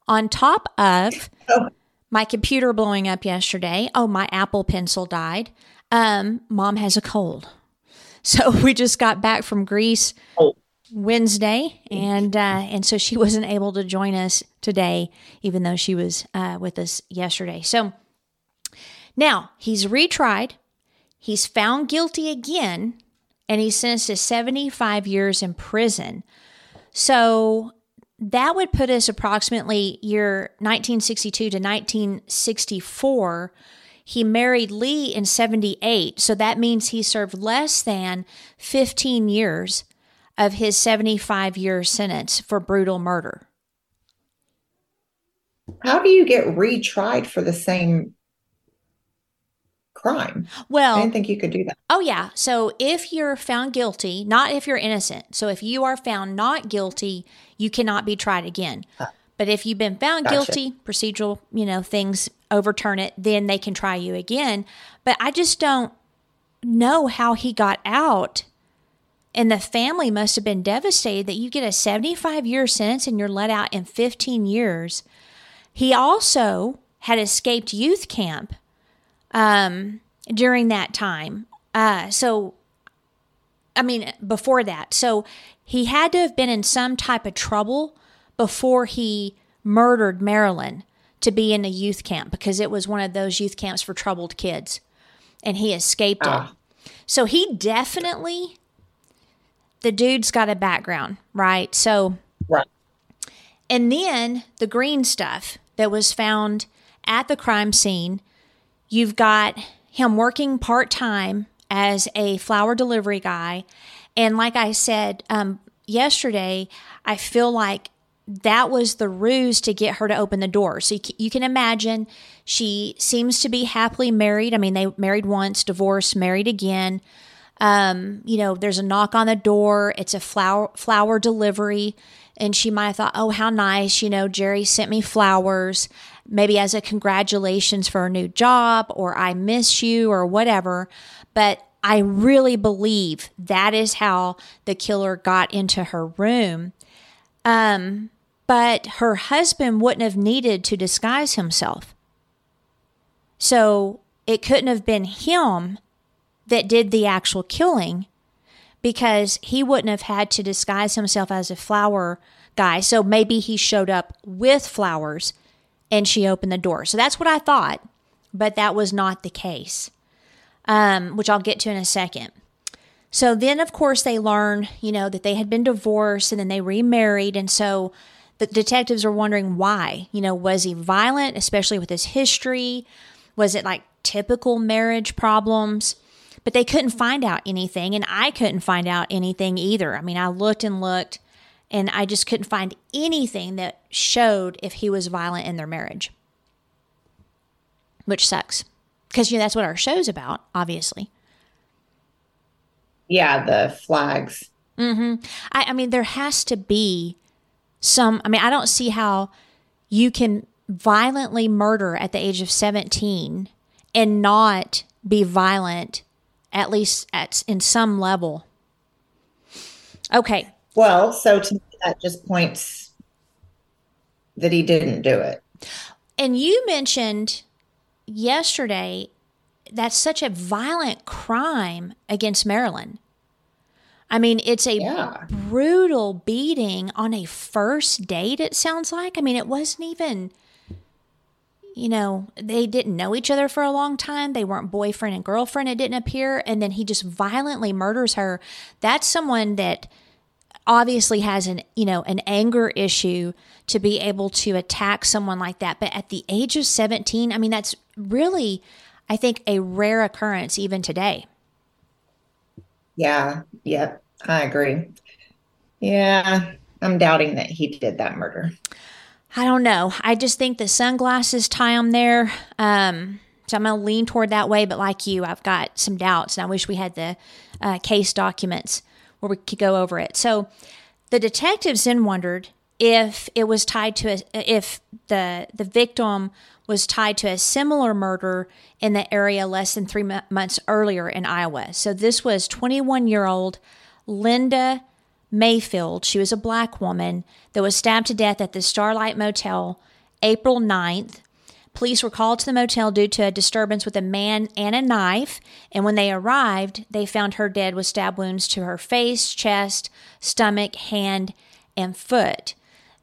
on top of *laughs* oh. my computer blowing up yesterday, oh, my Apple Pencil died. Um, mom has a cold. So *laughs* we just got back from Greece oh. Wednesday, and uh, and so she wasn't able to join us today, even though she was uh, with us yesterday. So now, he's retried, he's found guilty again, and he's sentenced to 75 years in prison. So that would put us approximately year 1962 to 1964. He married Lee in 78, so that means he served less than 15 years of his 75 year sentence for brutal murder. How do you get retried for the same crime. Well, I didn't think you could do that. Oh, yeah. So if you're found guilty, not if you're innocent. So if you are found not guilty, you cannot be tried again. But if you've been found gotcha. guilty, procedural, you know, things overturn it, then they can try you again. But I just don't know how he got out. And the family must have been devastated that you get a 75 year sentence and you're let out in 15 years. He also had escaped youth camp um, during that time. Uh, so, I mean, before that. So he had to have been in some type of trouble before he murdered Marilyn to be in a youth camp because it was one of those youth camps for troubled kids and he escaped ah. it. So he definitely, the dude's got a background, right? So, right. And then the green stuff that was found at the crime scene You've got him working part time as a flower delivery guy. And like I said um, yesterday, I feel like that was the ruse to get her to open the door. So you, you can imagine she seems to be happily married. I mean, they married once, divorced, married again. Um, you know, there's a knock on the door. It's a flower flower delivery, and she might have thought, "Oh, how nice!" You know, Jerry sent me flowers maybe as a congratulations for a new job or I miss you or whatever. But I really believe that is how the killer got into her room. Um, but her husband wouldn't have needed to disguise himself. So it couldn't have been him that did the actual killing because he wouldn't have had to disguise himself as a flower guy. So maybe he showed up with flowers and she opened the door. So that's what I thought, but that was not the case, um, which I'll get to in a second. So then, of course, they learn, you know, that they had been divorced and then they remarried. And so the detectives are wondering why. You know, was he violent, especially with his history? Was it like typical marriage problems? But they couldn't find out anything, and I couldn't find out anything either. I mean, I looked and looked and I just couldn't find anything that showed if he was violent in their marriage, which sucks because you know that's what our show's about, obviously. Yeah, the flags. Mm-hmm. I, I mean, there has to be some. I mean, I don't see how you can violently murder at the age of 17 and not be violent, at least at in some level. Okay. Well, so to me, that just points that he didn't do it. And you mentioned yesterday that's such a violent crime against Marilyn. I mean, it's a Yeah. brutal beating on a first date, it sounds like. I mean, it wasn't even, you know, they didn't know each other for a long time. They weren't boyfriend and girlfriend, it didn't appear. And then he just violently murders her. That's someone that obviously has an, you know, an anger issue to be able to attack someone like that. But at the age of 17, I mean, that's really, I think, a rare occurrence even today. Yeah. Yep. I agree. Yeah. I'm doubting that he did that murder. I don't know. I just think the sunglasses tie him there. Um, so I'm going to lean toward that way. But like you, I've got some doubts, and I wish we had the uh, case documents where we could go over it. So the detectives then wondered if it was tied to a, if the the victim was tied to a similar murder in the area less than three mo- months earlier in Iowa. So this was 21 year old Linda Mayfield. She was a black woman that was stabbed to death at the Starlight Motel April 9th. Police were called to the motel due to a disturbance with a man and a knife. And when they arrived, they found her dead with stab wounds to her face, chest, stomach, hand, and foot.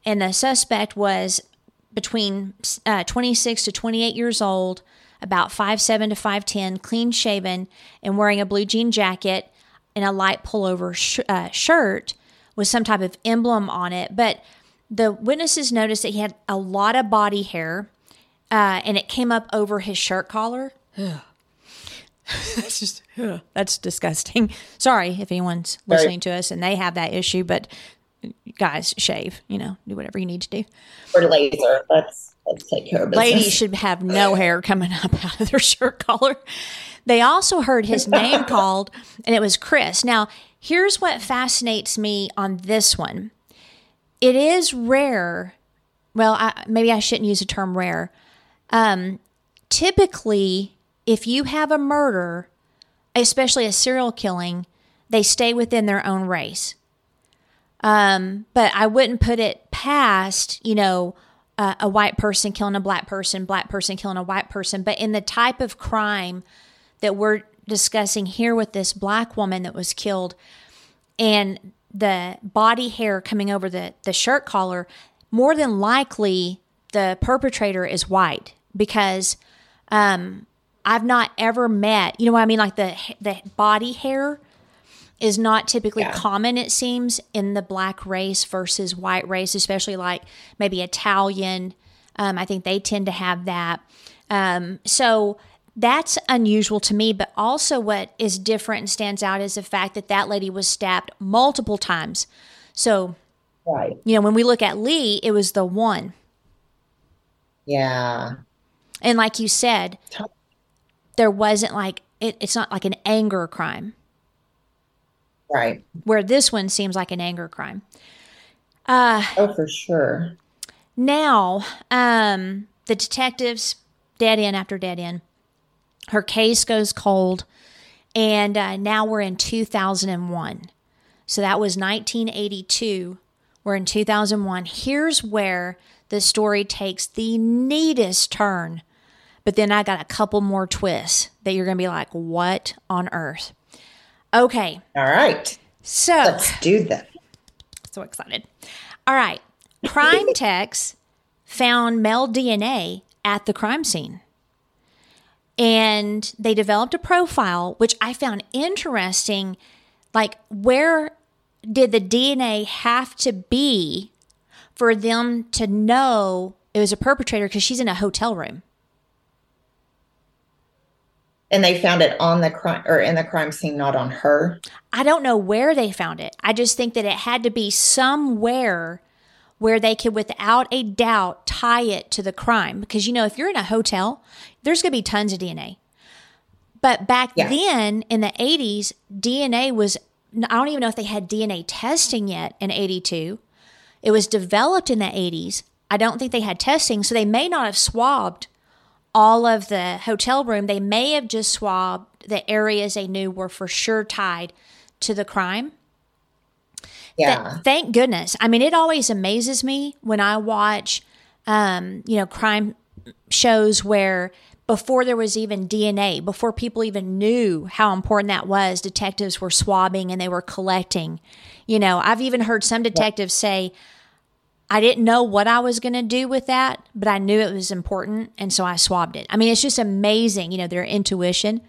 And the suspect was between uh, 26 to 28 years old, about 5'7 to 5'10, clean shaven, and wearing a blue jean jacket and a light pullover sh- uh, shirt with some type of emblem on it. But the witnesses noticed that he had a lot of body hair uh, and it came up over his shirt collar. that's just, that's disgusting. Sorry if anyone's listening to us and they have that issue, but guys, shave, you know, do whatever you need to do. Or laser. Let's let's take care of business. Ladies should have no *laughs* hair coming up out of their shirt collar. They also heard his name *laughs* called, and it was Chris. Now, here's what fascinates me on this one it is rare. Well, I, maybe I shouldn't use the term rare. Um, typically, if you have a murder, especially a serial killing, they stay within their own race. Um, but I wouldn't put it past, you know, uh, a white person killing a black person, black person killing a white person. But in the type of crime that we're discussing here with this black woman that was killed and the body hair coming over the, the shirt collar, more than likely the perpetrator is white because um, I've not ever met, you know what I mean? Like the, the body hair is not typically Yeah. common, it seems, in the black race versus white race, especially like maybe Italian. Um, I think they tend to have that. Um, so that's unusual to me. But also, what is different and stands out is the fact that that lady was stabbed multiple times. So, Right. you know, when we look at Lee, it was the one. Yeah. And like you said, there wasn't like, it, it's not like an anger crime. Right. where this one seems like an anger crime. Uh, Oh, for sure. now, um, the detectives, dead end after dead end, her case goes cold, and uh, now we're in 2001. So that was 1982. We're in 2001. Here's where the story takes the neatest turn. But then I got a couple more twists that you're going to be like, what on earth? Okay, All right. so Let's do that. so excited. All right. Crime *laughs* techs found male DNA at the crime scene. And they developed a profile, which I found interesting. Like, where did the DNA have to be for them to know it was a perpetrator? Because she's in a hotel room. And they found it on the crime or in the crime scene, not on her. I don't know where they found it. I just think that it had to be somewhere where they could, without a doubt, tie it to the crime. Because, you know, if you're in a hotel, there's going to be tons of DNA. But back Yeah. then in the 80s, DNA was, I don't even know if they had DNA testing yet in 82. It was developed in the 80s. I don't think they had testing, so they may not have swabbed all of the hotel room. They may have just swabbed the areas they knew were for sure tied to the crime. Yeah. Th- thank goodness. I mean, it always amazes me when I watch, um, you know, crime shows where before there was even DNA, before people even knew how important that was, detectives were swabbing and they were collecting. You know, I've even heard some detectives say, I didn't know what I was going to do with that, but I knew it was important. And so I swabbed it. I mean, it's just amazing, you know, their intuition.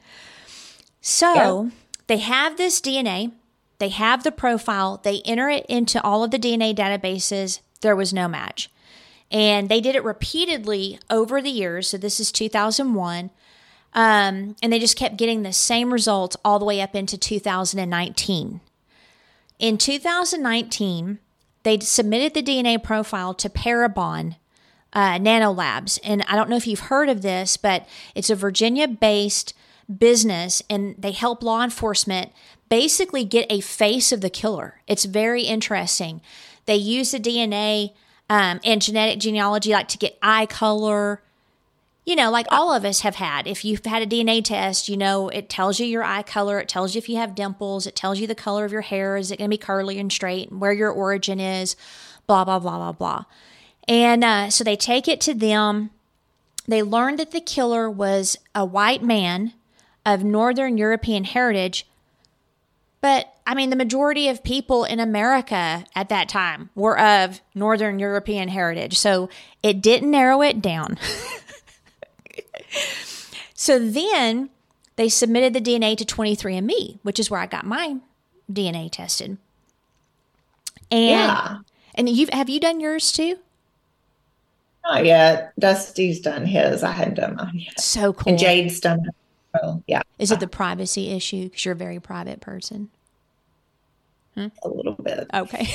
So they have this DNA, they have the profile, they enter it into all of the DNA databases. There was no match. And they did it repeatedly over the years. So this is 2001. Um, and they just kept getting the same results all the way up into 2019. In 2019, they submitted the DNA profile to Parabon uh, Nanolabs. And I don't know if you've heard of this, but it's a Virginia based business and they help law enforcement basically get a face of the killer. It's very interesting. They use the DNA um, and genetic genealogy, like to get eye color. You know, like all of us have had. If you've had a DNA test, you know, it tells you your eye color. It tells you if you have dimples. It tells you the color of your hair. Is it going to be curly and straight? Where your origin is, blah, blah, blah, blah, blah. And uh, so they take it to them. They learned that the killer was a white man of Northern European heritage. But I mean, the majority of people in America at that time were of Northern European heritage. So it didn't narrow it down. *laughs* so then they submitted the DNA to 23andMe, which is where I got my DNA tested. And Yeah. and you have you done yours too? Not yet. Dusty's done his. I hadn't done mine yet. So cool. And Jade's done it. So, yeah, Is it the privacy issue? Because you're a very private person. a little bit. Okay.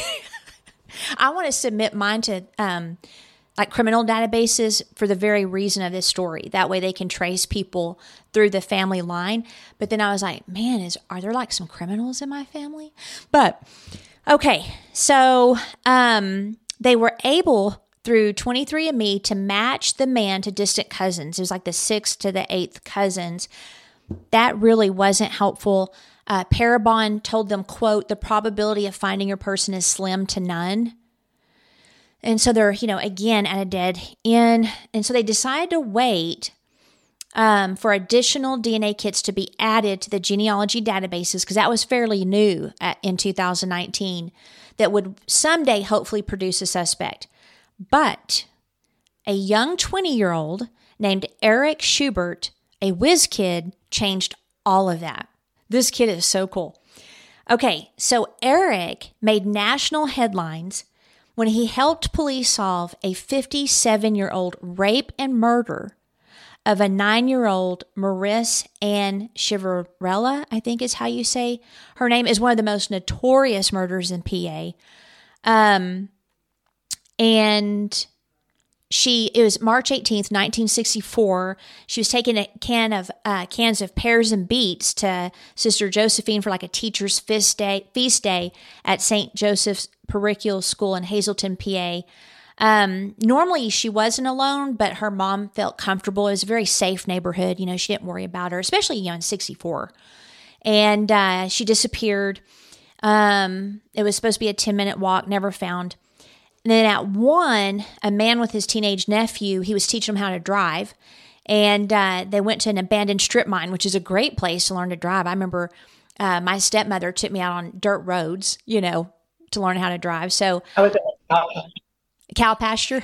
*laughs* I want to submit mine to um, like criminal databases for the very reason of this story. That way they can trace people through the family line. But then I was like, man, is are there like some criminals in my family? But okay, so um, they were able through 23andMe to match the man to distant cousins. It was like the sixth to the eighth cousins that really wasn't helpful. Uh, Parabon told them, quote, the probability of finding your person is slim to none. And so they're, you know, again at a dead end. And so they decided to wait um, for additional DNA kits to be added to the genealogy databases because that was fairly new at, in 2019 that would someday hopefully produce a suspect. But a young 20 year old named Eric Schubert, a whiz kid, changed all of that. This kid is so cool. Okay, so Eric made national headlines when he helped police solve a 57 year old rape and murder of a nine year old Maurice Ann Chiverella, I think is how you say her name, is one of the most notorious murders in PA. Um, and she it was March 18th, 1964. She was taking a can of uh, cans of pears and beets to Sister Josephine for like a teacher's feast day feast day at St. Joseph's Parochial School in Hazleton, PA. Um, normally she wasn't alone, but her mom felt comfortable. It was a very safe neighborhood. You know, she didn't worry about her, especially you know in 64. And uh, she disappeared. Um, it was supposed to be a 10 minute walk, never found. And then at one, a man with his teenage nephew, he was teaching them how to drive. And uh, they went to an abandoned strip mine, which is a great place to learn to drive. I remember uh, my stepmother took me out on dirt roads, you know, to learn how to drive. So, cow pasture.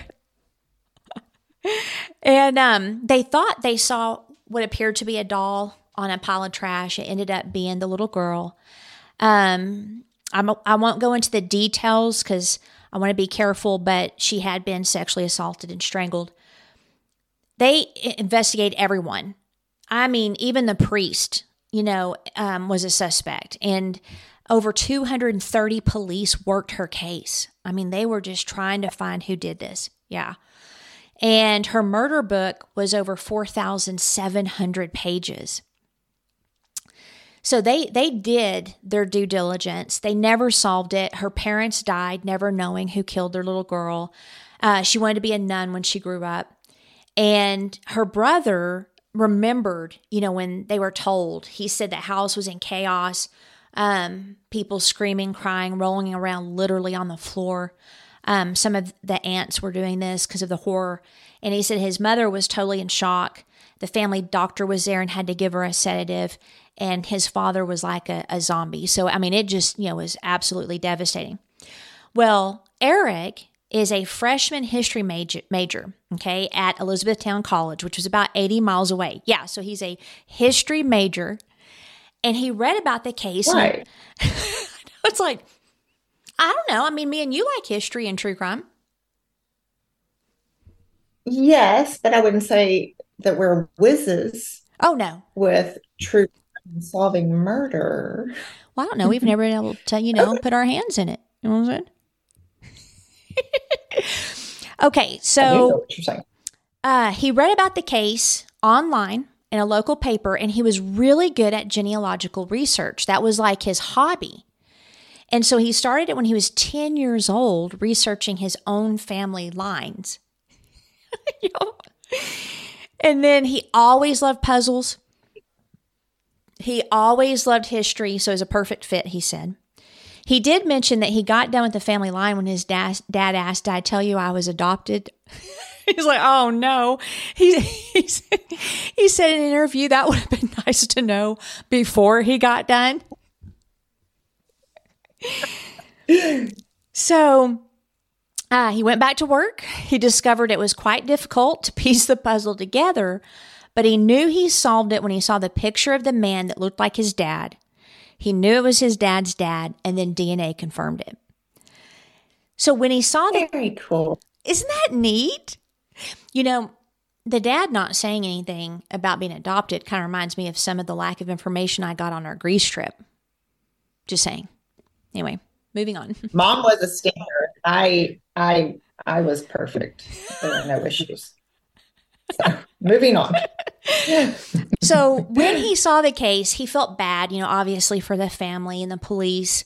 and um, they thought they saw what appeared to be a doll on a pile of trash. It ended up being the little girl. Um, I'm, I won't go into the details because I want to be careful, but she had been sexually assaulted and strangled. They investigate everyone. I mean, even the priest, you know, um, was a suspect. And over 230 police worked her case. I mean, they were just trying to find who did this. Yeah. And her murder book was over 4,700 pages. So they they did their due diligence. They never solved it. Her parents died, never knowing who killed their little girl. Uh, she wanted to be a nun when she grew up, and her brother remembered, you know, when they were told. He said the house was in chaos, um, people screaming, crying, rolling around literally on the floor. Um, some of the aunts were doing this because of the horror, and he said his mother was totally in shock. The family doctor was there and had to give her a sedative and his father was like a, a zombie. So, I mean, it just, you know, was absolutely devastating. Well, Eric is a freshman history major, major, okay, at Elizabethtown College, which was about 80 miles away. Yeah, so he's a history major. And he read about the case. Right. *laughs* it's like, I don't know. I mean, me and you like history and true crime. Yes, but I wouldn't say that we're whizzes. Oh, no. With true solving murder. Well, I don't know. We've never been able to, you know, put our hands in it. You know what I'm saying? *laughs* okay, so uh, he read about the case online in a local paper, and he was really good at genealogical research. That was like his hobby. And so he started it when he was 10 years old, researching his own family lines. *laughs* you know? And then he always loved puzzles. He always loved history, so he's a perfect fit, he said. He did mention that he got done with the family line when his dad, dad asked, Did I tell you I was adopted? *laughs* He's like, Oh no. He, he, said, he said in an interview that would have been *laughs* nice to know before he got done. so uh, he went back to work. He discovered it was quite difficult to piece the puzzle together but he knew he solved it when he saw the picture of the man that looked like his dad. He knew it was his dad's dad, and then DNA confirmed it. So when he saw that, very cool. Isn't that neat? You know, the dad not saying anything about being adopted kind of reminds me of some of the lack of information I got on our Greece trip. Just saying. Anyway, moving on. *laughs* Mom was a stinger. I I I was perfect. There were no issues. So, *laughs* moving on. *laughs* so when he saw the case, he felt bad, you know, obviously for the family and the police.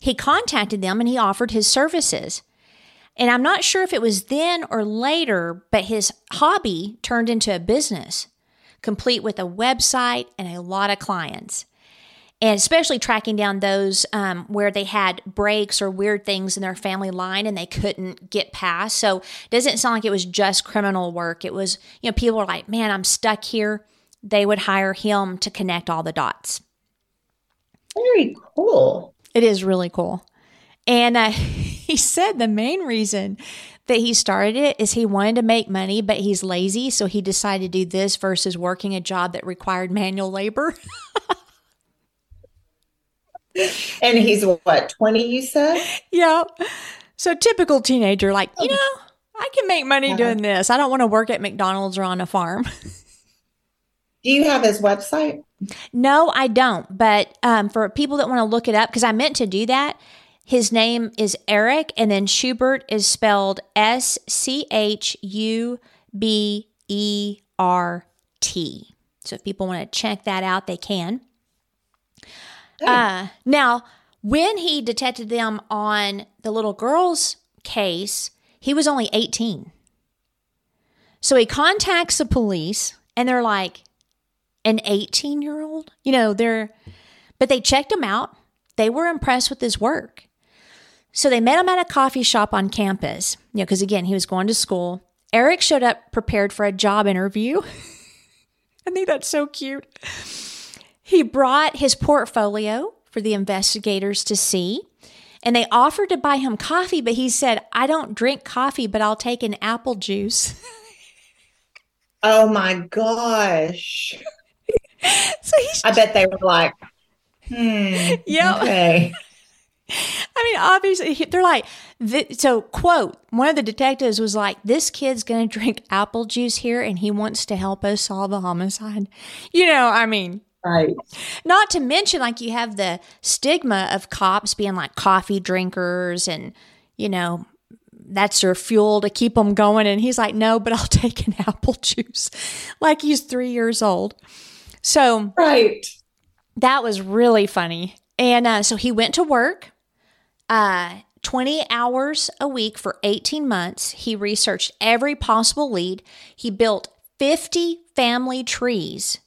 He contacted them and he offered his services. And I'm not sure if it was then or later, but his hobby turned into a business, complete with a website and a lot of clients and especially tracking down those um, where they had breaks or weird things in their family line and they couldn't get past. So it doesn't sound like it was just criminal work. It was, you know, people were like, man, I'm stuck here. They would hire him to connect all the dots. Very cool. It is really cool. And uh, *laughs* he said the main reason that he started it is he wanted to make money, but he's lazy. So he decided to do this versus working a job that required manual labor. *laughs* and he's what, 20, you said? Yeah. So typical teenager, like, you know, I can make money yeah. doing this. I don't want to work at McDonald's or on a farm. *laughs* Do you have his website? No, I don't. But um, for people that want to look it up, because I meant to do that, his name is Eric, and then Schubert is spelled S C H U B E R T. So if people want to check that out, they can. Uh, now, when he detected them on the little girl's case, he was only 18. So he contacts the police and they're like, an 18 year old? You know, they're, but they checked him out. They were impressed with his work. So they met him at a coffee shop on campus, you know, because again, he was going to school. Eric showed up prepared for a job interview. *laughs* I think that's so cute. He brought his portfolio for the investigators to see. And they offered to buy him coffee, but he said, I don't drink coffee, but I'll take an apple juice. *laughs* oh my gosh. so he's I bet they were like, hmm. Yeah. Okay. I mean, obviously, they're like, so, quote, one of the detectives was like, This kid's going *laughs* to drink apple juice here and he wants to help us solve a homicide. You know, I mean, Right. Not to mention, like, you have the stigma of cops being like coffee drinkers and, you know, that's their fuel to keep them going. And he's like, no, but I'll *laughs* take an apple juice. like he's three years old. So, right. that was really funny. And uh, so he went to work, uh, 20 hours a week for 18 months. He researched every possible lead. He built 50 family trees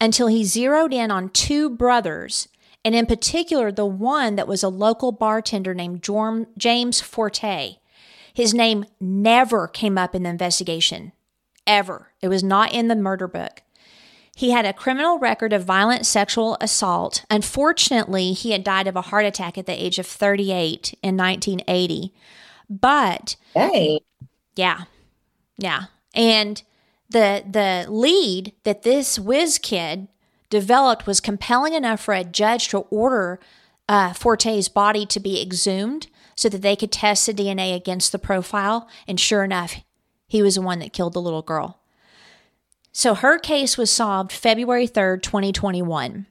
until he zeroed in on two brothers, and in particular, the one that was a local bartender named Jorm, James Forte. His name never came up in the investigation, ever. It was not in the murder book. He had a criminal record of violent sexual assault. Unfortunately, he had died of a heart attack at the age of 38 in 1980. But Hey, yeah. Yeah. And the the lead that this whiz kid developed was compelling enough for a judge to order uh, Forte's body to be exhumed so that they could test the DNA against the profile. And sure enough, he was the one that killed the little girl. So her case was solved February 3rd, 2021.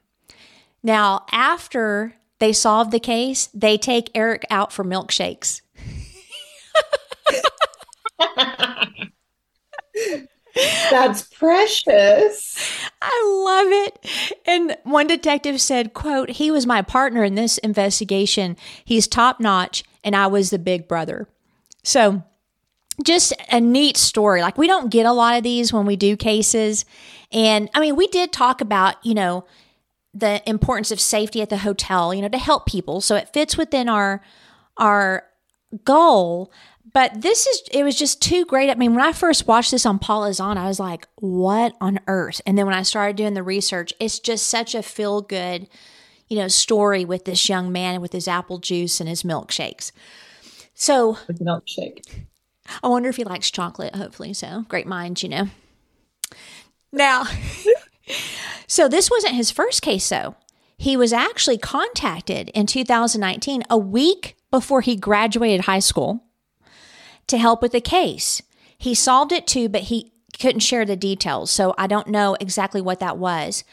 Now, after they solved the case, they take Eric out for milkshakes. *laughs* *laughs* that's precious. I love it. And one detective said, quote, he was my partner in this investigation. He's top notch and I was the big brother. So just a neat story. Like we don't get a lot of these when we do cases. And I mean, we did talk about, you know, the importance of safety at the hotel, you know, to help people. So it fits within our our goal. But this is it was just too great. I mean, when I first watched this on Paula Zahn, I was like, what on earth? And then when I started doing the research, it's just such a feel good, you know, story with this young man with his apple juice and his milkshakes. So With milkshake. I wonder if he likes chocolate, hopefully. So great minds, you know. Now, *laughs* so this wasn't his first case, though. He was actually contacted in 2019, a week before he graduated high school, to help with the case. He solved it too, but he couldn't share the details. So I don't know exactly what that was.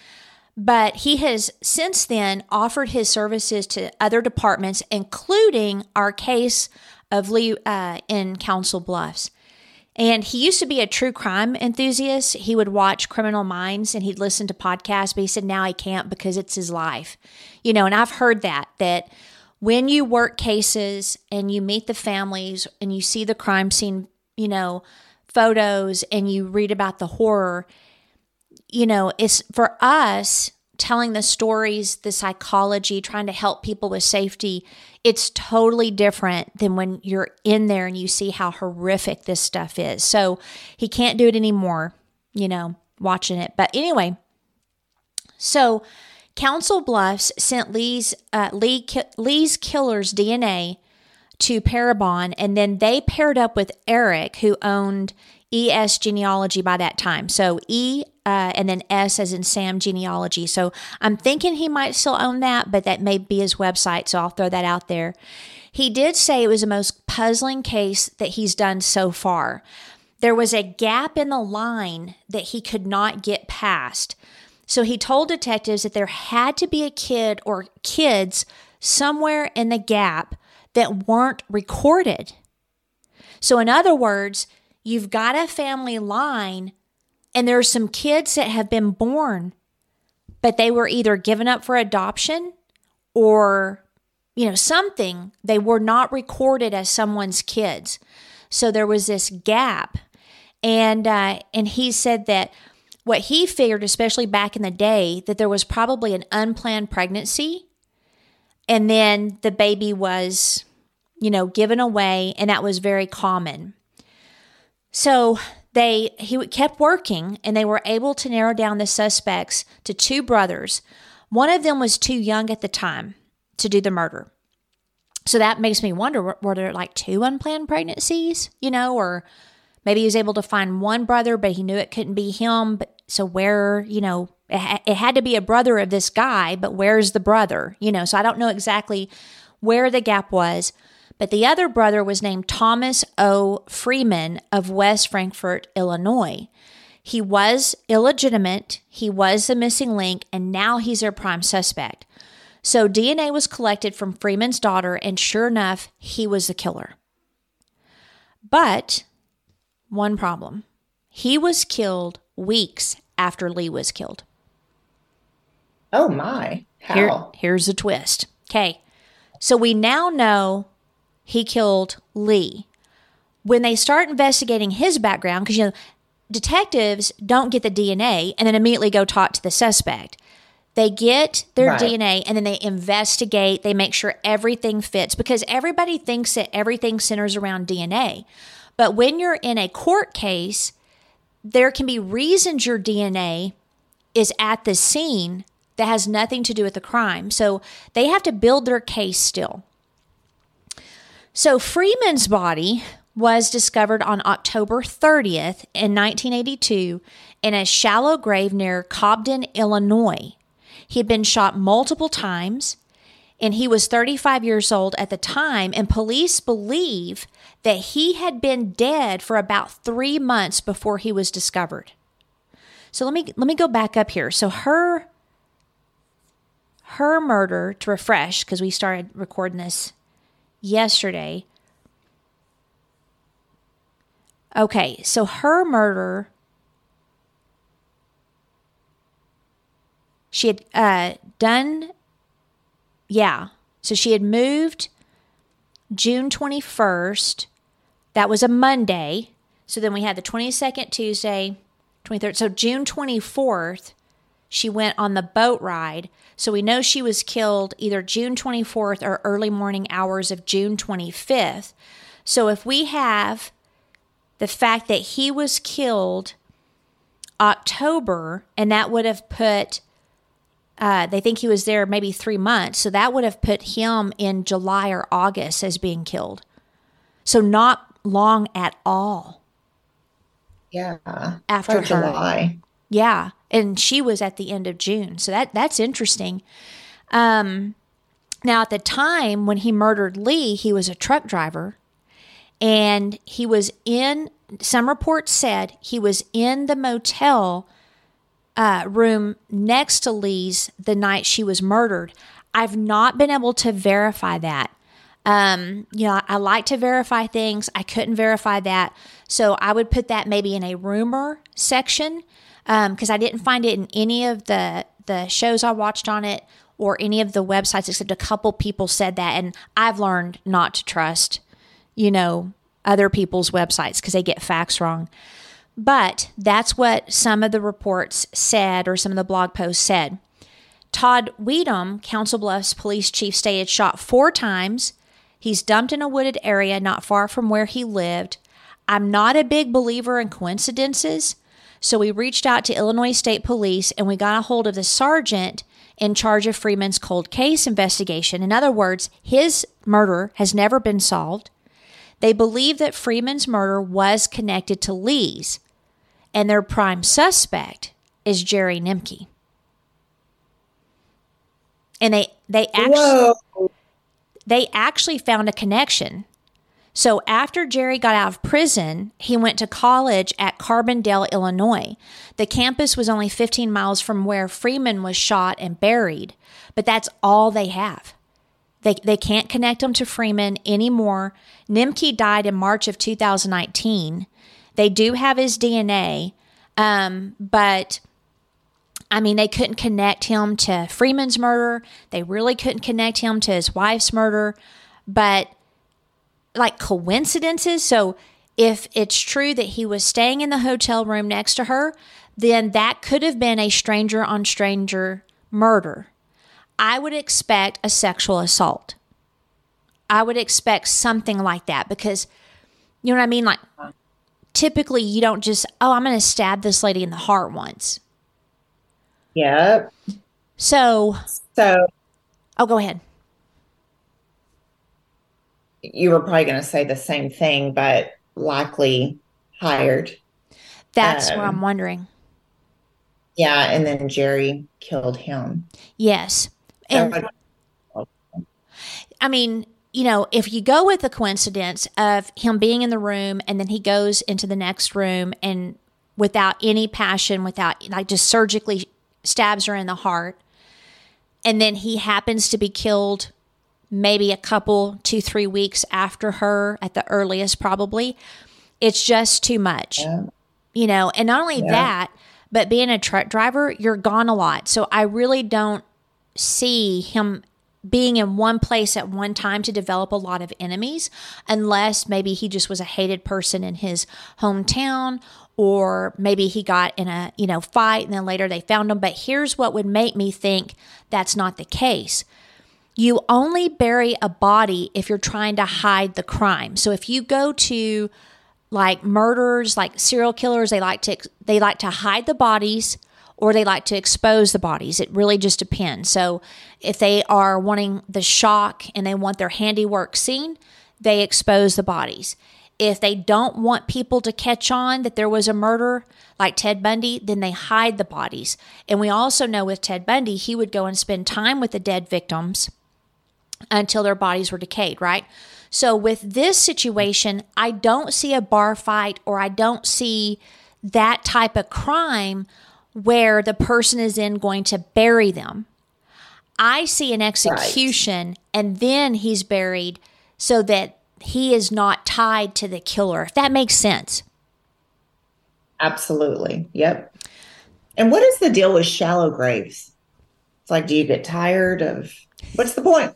But he has since then offered his services to other departments, including our case of Lee uh, in Council Bluffs. And he used to be a true crime enthusiast. He would watch Criminal Minds and he'd listen to podcasts, but he said now he can't because it's his life. You know, and I've heard that, that when you work cases and you meet the families and you see the crime scene, you know, photos and you read about the horror, you know, it's for us telling the stories, the psychology, trying to help people with safety, it's totally different than when you're in there and you see how horrific this stuff is. So he can't do it anymore, you know, watching it. But anyway, so Council Bluffs sent Lee's uh, Lee Lee's killer's DNA to Parabon, and then they paired up with Eric, who owned ES Genealogy by that time. So E uh, and then S as in Sam Genealogy. So I'm thinking he might still own that, but that may be his website. So I'll throw that out there. He did say it was the most puzzling case that he's done so far. There was a gap in the line that he could not get past. So he told detectives that there had to be a kid or kids somewhere in the gap that weren't recorded. So, in other words, you've got a family line and there are some kids that have been born, but they were either given up for adoption or, you know, something. They were not recorded as someone's kids. So there was this gap. And, uh, and he said that what he figured, especially back in the day, that there was probably an unplanned pregnancy. And then the baby was, you know, given away, and that was very common. So they he kept working and they were able to narrow down the suspects to two brothers. One of them was too young at the time to do the murder. So that makes me wonder were there like two unplanned pregnancies, you know, or maybe he was able to find one brother but he knew it couldn't be him, but so where, you know, it, it had to be a brother of this guy, but where's the brother? You know, so I don't know exactly where the gap was. But the other brother was named Thomas O. Freeman of West Frankfort, Illinois. He was illegitimate, he was the missing link, and now he's their prime suspect. So DNA was collected from Freeman's daughter, and sure enough, he was the killer. But one problem he was killed weeks after Lee was killed. Oh my. How? Here, here's a twist. Okay. So we now know he killed Lee. When they start investigating his background, because you know, detectives don't get the DNA and then immediately go talk to the suspect. They get their Right. DNA and then they investigate, they make sure everything fits because everybody thinks that everything centers around DNA. But when you're in a court case, there can be reasons your DNA is at the scene that has nothing to do with the crime. So they have to build their case still. So Freeman's body was discovered on October 30th in 1982 in a shallow grave near Cobden, Illinois. He had been shot multiple times and he was 35 years old at the time and police believe that he had been dead for about 3 months before he was discovered. So let me let me go back up here. So her her murder to refresh because we started recording this yesterday. Okay, so her murder she had uh done yeah. So she had moved June 21st. That was a Monday. So then we had the 22nd Tuesday, 23rd. So June 24th, she went on the boat ride. So we know she was killed either June 24th or early morning hours of June 25th. So if we have the fact that he was killed October, and that would have put, uh, they think he was there maybe three months. So that would have put him in July or August as being killed. So not long at all. Yeah. After. July. Yeah, and she was at the end of June. So that that's interesting. Um now at the time when he murdered Lee, he was a truck driver and he was in some reports said he was in the motel uh, room next to Lee's the night she was murdered. I've not been able to verify that. Um, you know, I like to verify things. I couldn't verify that. So I would put that maybe in a rumor section because I didn't find it in any of the, the shows I watched on it or any of the websites, except a couple people said that. And I've learned not to trust, you know, other people's websites because they get facts wrong. But that's what some of the reports said or some of the blog posts said. Todd Weddum, Council Bluffs police chief, stated shot four times. He's dumped in a wooded area not far from where he lived. I'm not a big believer in coincidences, so we reached out to Illinois State Police and we got a hold of the sergeant in charge of Freeman's cold case investigation. In other words, his murder has never been solved. They believe that Freeman's murder was connected to Lee's, and their prime suspect is Jerry Nimke. And they they actually Whoa. they actually found a connection. So after Jerry got out of prison, he went to college at Carbondale, Illinois. The campus was only 15 miles from where Freeman was shot and buried, but that's all they have. They, they can't connect him to Freeman anymore. Nimke died in March of 2019. They do have his DNA, um, but I mean, they couldn't connect him to Freeman's murder. They really couldn't connect him to his wife's murder. But like coincidences, so if it's true that he was staying in the hotel room next to her, then that could have been a stranger on stranger murder. I would expect a sexual assault. I would expect something like that because you know what I mean? Like typically you don't just, oh, I'm going to stab this lady in the heart once. Yep. So, So oh, go ahead. you were probably going to say the same thing, but likely hired. That's what Um, I'm wondering. Yeah. And then Jerry killed him. Yes. And I mean, you know, if you go with the coincidence of him being in the room and then he goes into the next room and without any passion, without like just surgically stabs her in the heart, and then he happens to be killed maybe a couple, two, three weeks after her at the earliest, probably, it's just too much Yeah. you know and not only Yeah. that But being a truck driver, you're gone a lot. So I really don't see him being in one place at one time to develop a lot of enemies unless maybe he just was a hated person in his hometown or maybe he got in a you know fight and then later they found him. But here's what would make me think that's not the case. You only bury a body if you're trying to hide the crime. So if you go to like murderers like serial killers they like to they like to hide the bodies or they like to expose the bodies. It really just depends. So, if they are wanting the shock and they want their handiwork seen, they expose the bodies. If they don't want people to catch on that there was a murder, like Ted Bundy, then they hide the bodies. And we also know with Ted Bundy, he would go and spend time with the dead victims until their bodies were decayed, right? So, with this situation, I don't see a bar fight or I don't see that type of crime where the person is in going to bury them. I see an execution right. and then he's buried so that he is not tied to the killer, if that makes sense. Absolutely. Yep. And what is the deal with shallow graves? It's like, do you get tired of what's the point?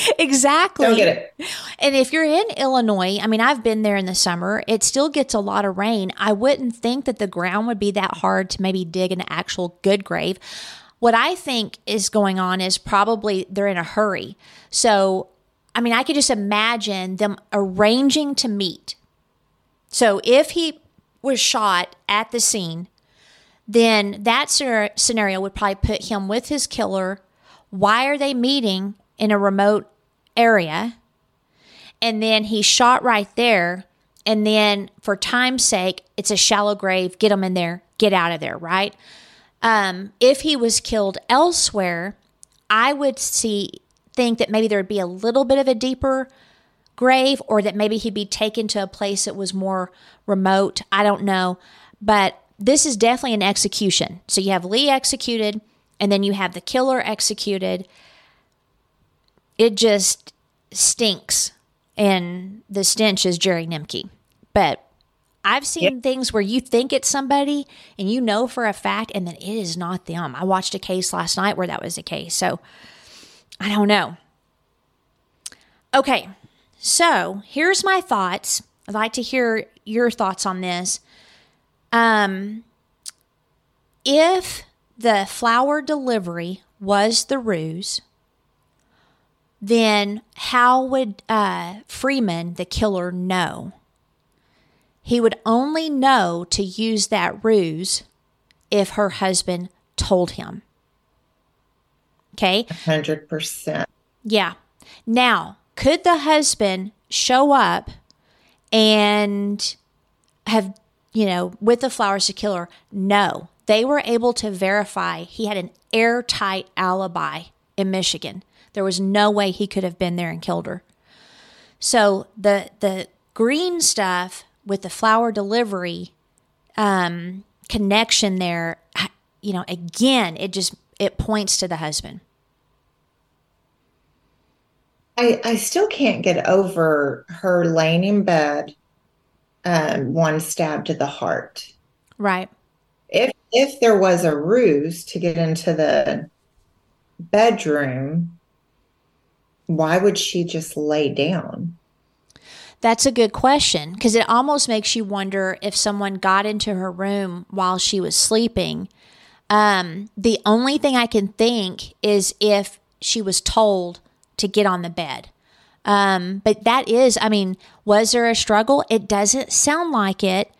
*laughs* exactly. Don't get it. And if you're in Illinois, I mean, I've been there in the summer, it still gets a lot of rain. I wouldn't think that the ground would be that hard to maybe dig an actual good grave. What I think is going on is probably they're in a hurry. So, I mean, I could just imagine them arranging to meet. So, if he was shot at the scene, then that scenario would probably put him with his killer. Why are they meeting? In a remote area. And then he shot right there. And then, for time's sake, it's a shallow grave. Get him in there. Get out of there, right? Um, if he was killed elsewhere, I would see think that maybe there would be a little bit of a deeper grave, or that maybe he'd be taken to a place that was more remote. I don't know, but this is definitely an execution. So you have Lee executed, and then you have the killer executed, it just stinks. And the stench is Jerry Nimke. But I've seen yep. things where you think it's somebody and you know for a fact, and then it is not them. I watched a case last night where that was the case. So I don't know. Okay, so here's my thoughts. I'd like to hear your thoughts on this. Um, if the flower delivery was the ruse, then how would uh, Freeman, the killer, know? He would only know to use that ruse if her husband told him. Okay? 100%. Yeah. Now, could the husband show up and have, you know, with the flowers to kill her? No. They were able to verify he had an airtight alibi in Michigan. There was no way he could have been there and killed her. So the the green stuff with the flower delivery um, connection there, you know, again, it just it points to the husband. I I still can't get over her laying in bed, um, one stab to the heart. Right. If if there was a ruse to get into the bedroom, why would she just lay down? That's a good question because it almost makes you wonder if someone got into her room while she was sleeping. Um, the only thing I can think is if she was told to get on the bed. Um, but that is, I mean, was there a struggle? It doesn't sound like it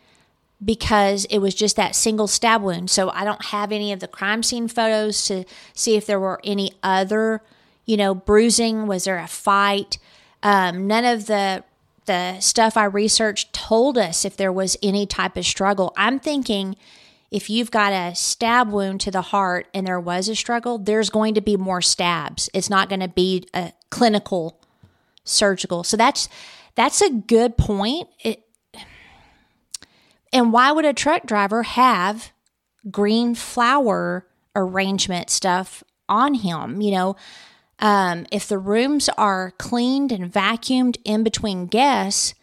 because it was just that single stab wound. So I don't have any of the crime scene photos to see if there were any other you know, bruising? Was there a fight? Um, none of the the stuff I researched told us if there was any type of struggle. I'm thinking if you've got a stab wound to the heart and there was a struggle, there's going to be more stabs. It's not going to be a clinical surgical. So that's that's a good point. It, and why would a truck driver have green flower arrangement stuff on him? You know, um, if the rooms are cleaned and vacuumed in between guests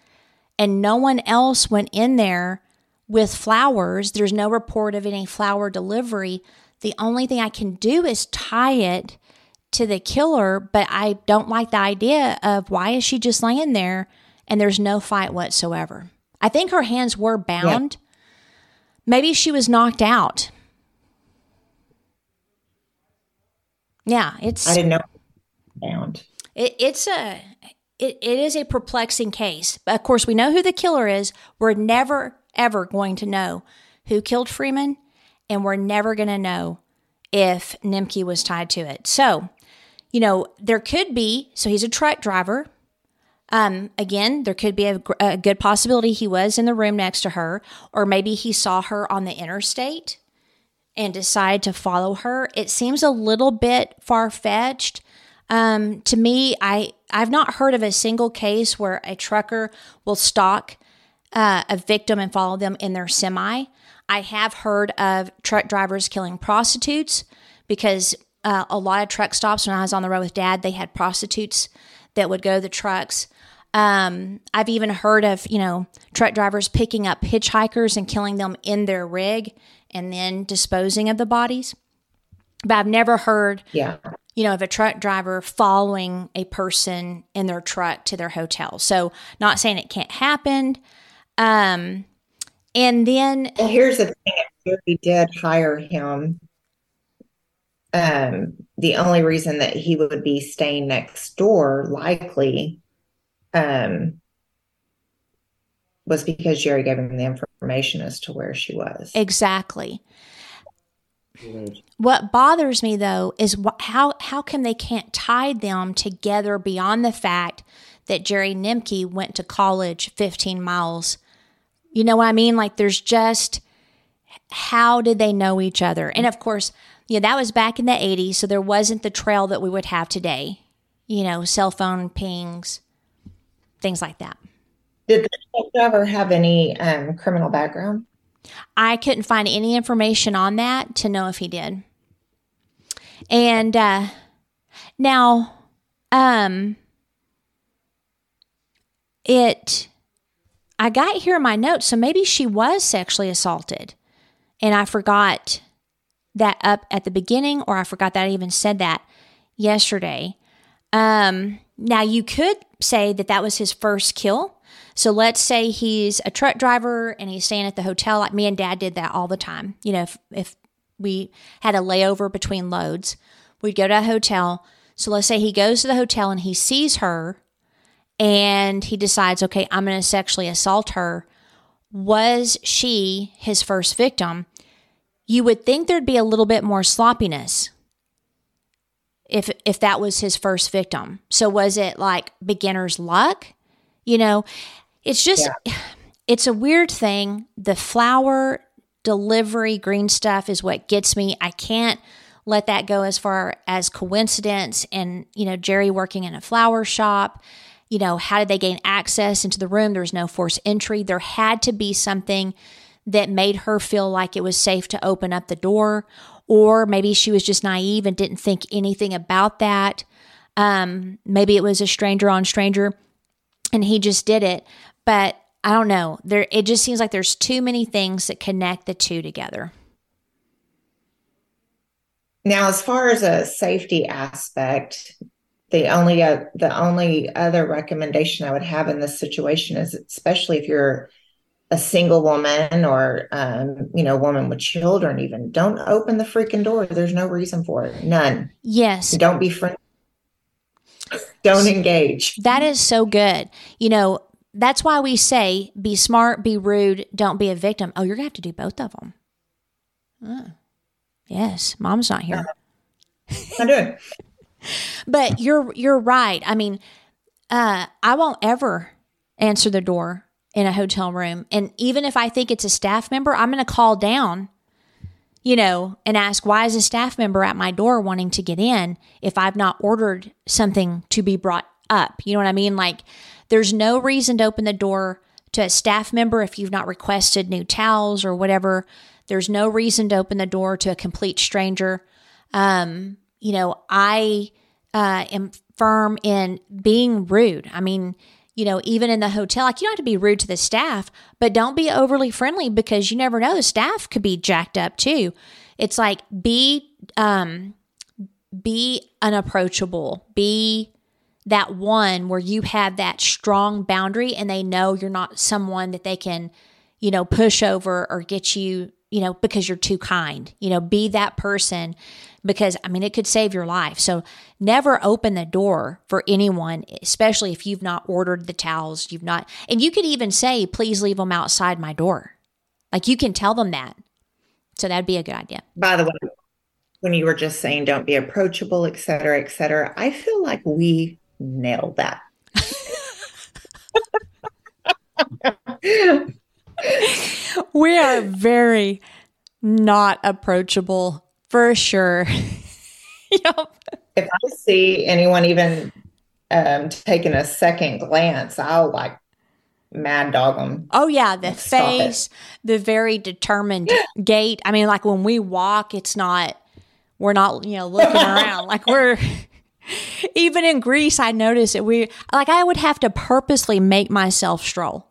and no one else went in there with flowers. There's no report of any flower delivery. The only thing I can do is tie it to the killer, but I don't like the idea of why is she just laying there and there's no fight whatsoever. I think her hands were bound. Yeah. Maybe she was knocked out. Yeah, it's I didn't know bound. It, it's a it, it is a perplexing case. But of course, we know who the killer is. We're never ever going to know who killed Freeman, and we're never going to know if Nimke was tied to it. So, you know, there could be. So he's a truck driver. Um, again, there could be a, a good possibility he was in the room next to her, or maybe he saw her on the interstate and decided to follow her. It seems a little bit far fetched. Um, to me, I I've not heard of a single case where a trucker will stalk uh, a victim and follow them in their semi. I have heard of truck drivers killing prostitutes because uh, a lot of truck stops when I was on the road with dad, they had prostitutes that would go to the trucks. Um, I've even heard of, you know, truck drivers picking up hitchhikers and killing them in their rig and then disposing of the bodies. But I've never heard, yeah. You know, of a truck driver following a person in their truck to their hotel. So, not saying it can't happen. Um, and then, well, here's the thing: if we did hire him, um, the only reason that he would be staying next door, likely, um, was because Jerry gave him the information as to where she was. Exactly. What bothers me though is wh- how how come they can't tie them together beyond the fact that Jerry Nimke went to college 15 miles. You know what I mean? Like there's just how did they know each other? And of course, yeah, that was back in the 80s, so there wasn't the trail that we would have today. You know, cell phone pings, things like that. Did the ever have any um, criminal background? I couldn't find any information on that to know if he did. And uh, now, um, it, I got here in my notes, so maybe she was sexually assaulted, and I forgot that up at the beginning, or I forgot that I even said that yesterday. Um, now you could say that that was his first kill so let's say he's a truck driver and he's staying at the hotel. Like me and dad did that all the time. You know, if, if we had a layover between loads, we'd go to a hotel. So let's say he goes to the hotel and he sees her and he decides, okay, I'm going to sexually assault her. Was she his first victim? You would think there'd be a little bit more sloppiness if if that was his first victim. So was it like beginner's luck? You know, it's just, yeah. it's a weird thing. The flower delivery green stuff is what gets me. I can't let that go as far as coincidence and, you know, Jerry working in a flower shop. You know, how did they gain access into the room? There was no forced entry. There had to be something that made her feel like it was safe to open up the door, or maybe she was just naive and didn't think anything about that. Um, maybe it was a stranger on stranger and he just did it. But I don't know. There it just seems like there's too many things that connect the two together. Now, as far as a safety aspect, the only uh, the only other recommendation I would have in this situation is, especially if you're a single woman or um, you know, woman with children, even don't open the freaking door. There's no reason for it. None. Yes. Don't be friendly don't engage. That is so good. You know, that's why we say be smart, be rude, don't be a victim. Oh, you're going to have to do both of them. Oh. Yes, mom's not here. *laughs* I'm doing. but you're you're right. I mean, uh, I won't ever answer the door in a hotel room, and even if I think it's a staff member, I'm going to call down you know, and ask, why is a staff member at my door wanting to get in if I've not ordered something to be brought up? You know what I mean? Like, there's no reason to open the door to a staff member if you've not requested new towels or whatever. There's no reason to open the door to a complete stranger. Um, you know, I uh, am firm in being rude. I mean, you know, even in the hotel, like you don't have to be rude to the staff, but don't be overly friendly because you never know the staff could be jacked up too. It's like be um be unapproachable. Be that one where you have that strong boundary and they know you're not someone that they can, you know, push over or get you, you know, because you're too kind. You know, be that person because I mean, it could save your life. So never open the door for anyone, especially if you've not ordered the towels, you've not, and you could even say, please leave them outside my door. Like you can tell them that. So that'd be a good idea. By the way, when you were just saying don't be approachable, et cetera, et cetera, I feel like we nailed that. *laughs* we are very not approachable for sure. *laughs* yep. If I see anyone even um, taking a second glance, I'll like mad dog them. Oh yeah, the face, the very determined *gasps* gait. I mean, like when we walk, it's not we're not you know looking *laughs* around like we're. *laughs* Even in Greece, I noticed that we like I would have to purposely make myself stroll.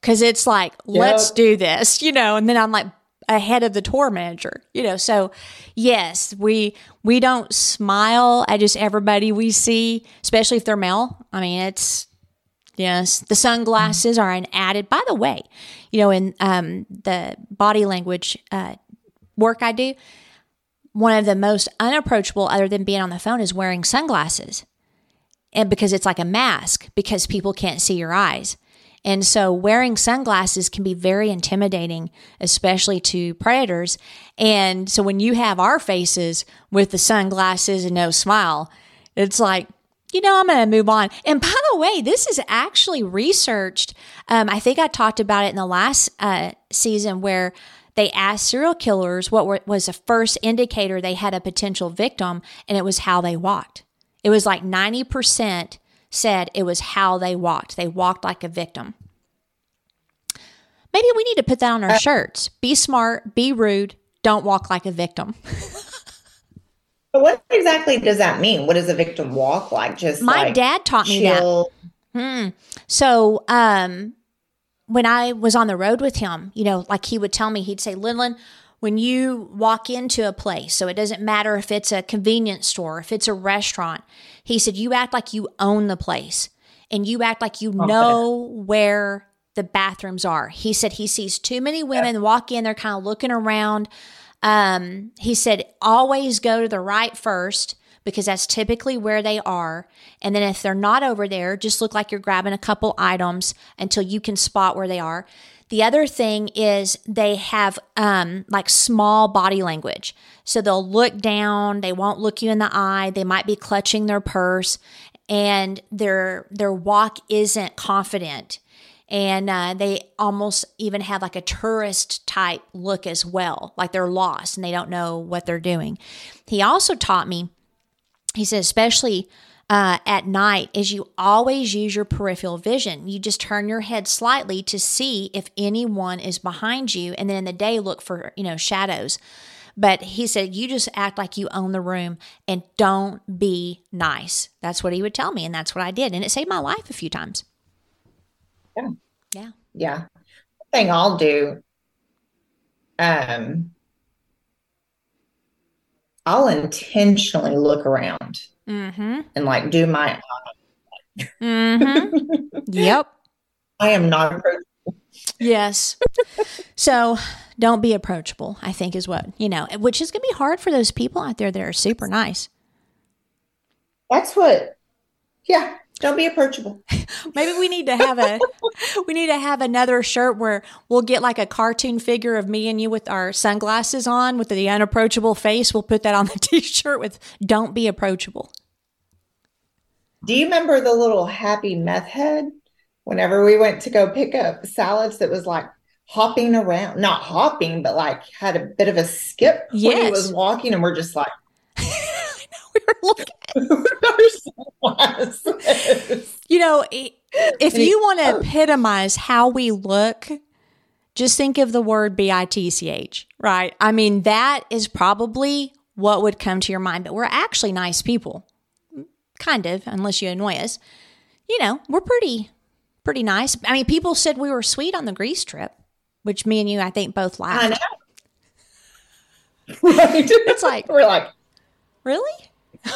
Because it's like yep. let's do this, you know, and then I'm like ahead of the tour manager you know. So yes we we don't smile at just everybody we see especially if they're male. I mean it's yes the sunglasses are an added by the way you know in um, the body language uh, work i do one of the most unapproachable other than being on the phone is wearing sunglasses and because it's like a mask because people can't see your eyes and so wearing sunglasses can be very intimidating, especially to predators. And so when you have our faces with the sunglasses and no smile, it's like, you know, I'm going to move on. And by the way, this is actually researched. Um, I think I talked about it in the last uh, season where they asked serial killers what were, was the first indicator they had a potential victim, and it was how they walked. It was like 90% said it was how they walked. They walked like a victim. Maybe we need to put that on our uh, shirts. Be smart, be rude, don't walk like a victim. *laughs* but what exactly does that mean? What does a victim walk like? Just my like dad taught chill. me that. Hmm. So, um, when I was on the road with him, you know, like he would tell me, he'd say, Lindland, when you walk into a place, so it doesn't matter if it's a convenience store, if it's a restaurant, he said, you act like you own the place and you act like you okay. know where the bathrooms are. He said he sees too many women yeah. walk in, they're kind of looking around. Um, he said, always go to the right first because that's typically where they are. And then if they're not over there, just look like you're grabbing a couple items until you can spot where they are. The other thing is they have um, like small body language. So they'll look down, they won't look you in the eye, they might be clutching their purse, and their their walk isn't confident. And uh, they almost even have like a tourist type look as well, like they're lost and they don't know what they're doing. He also taught me, he said, especially uh, at night is you always use your peripheral vision. You just turn your head slightly to see if anyone is behind you, and then in the day look for you know shadows. But he said you just act like you own the room and don't be nice. That's what he would tell me, and that's what I did, and it saved my life a few times. Yeah, yeah, yeah. Thing I'll do, um, I'll intentionally look around mm-hmm. and like do my. Mm-hmm. yep. *laughs* I am not approachable. Yes. so don't be approachable, I think is what, you know, which is going to be hard for those people out there that are super nice. That's what, yeah, don't be approachable. *laughs* Maybe we need to have a *laughs* we need to have another shirt where we'll get like a cartoon figure of me and you with our sunglasses on with the unapproachable face. We'll put that on the *laughs* t-shirt with don't be approachable. Do you remember the little happy meth head? Whenever we went to go pick up salads that was like hopping around, not hopping, but like had a bit of a skip yes. when he was walking, and we're just like, we were looking you know, if you want to epitomize how we look, just think of the word B I T C H, right? I mean, that is probably what would come to your mind, but we're actually nice people kind of, unless you annoy us. You know, we're pretty, pretty nice. I mean, people said we were sweet on the Greece trip, which me and you, I think, both laughed. I know. *laughs* right. It's like, We're like, really? *laughs*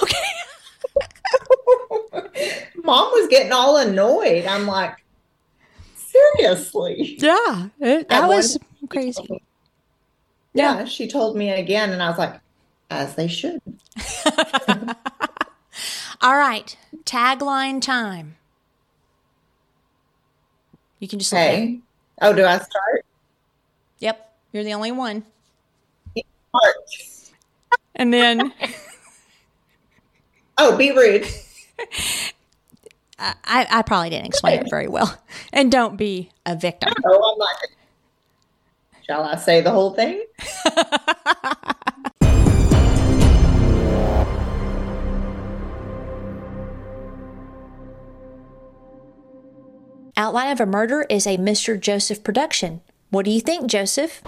Okay. mom was getting all annoyed. I'm like, seriously. Yeah, it, At that one was point, crazy. Yeah, she told me again, and I was like, as they should. *laughs* All right, tagline time. You can just look at- Okay. Oh, do I start? Yep, you're the only one. March. *laughs* And then Oh, be rude. *laughs* I, I probably didn't explain it very well. *laughs* And don't be a victim. Oh, I'm like, shall I say the whole thing? *laughs* Outline of a Murder is a Mr. Joseph production. What do you think, Joseph?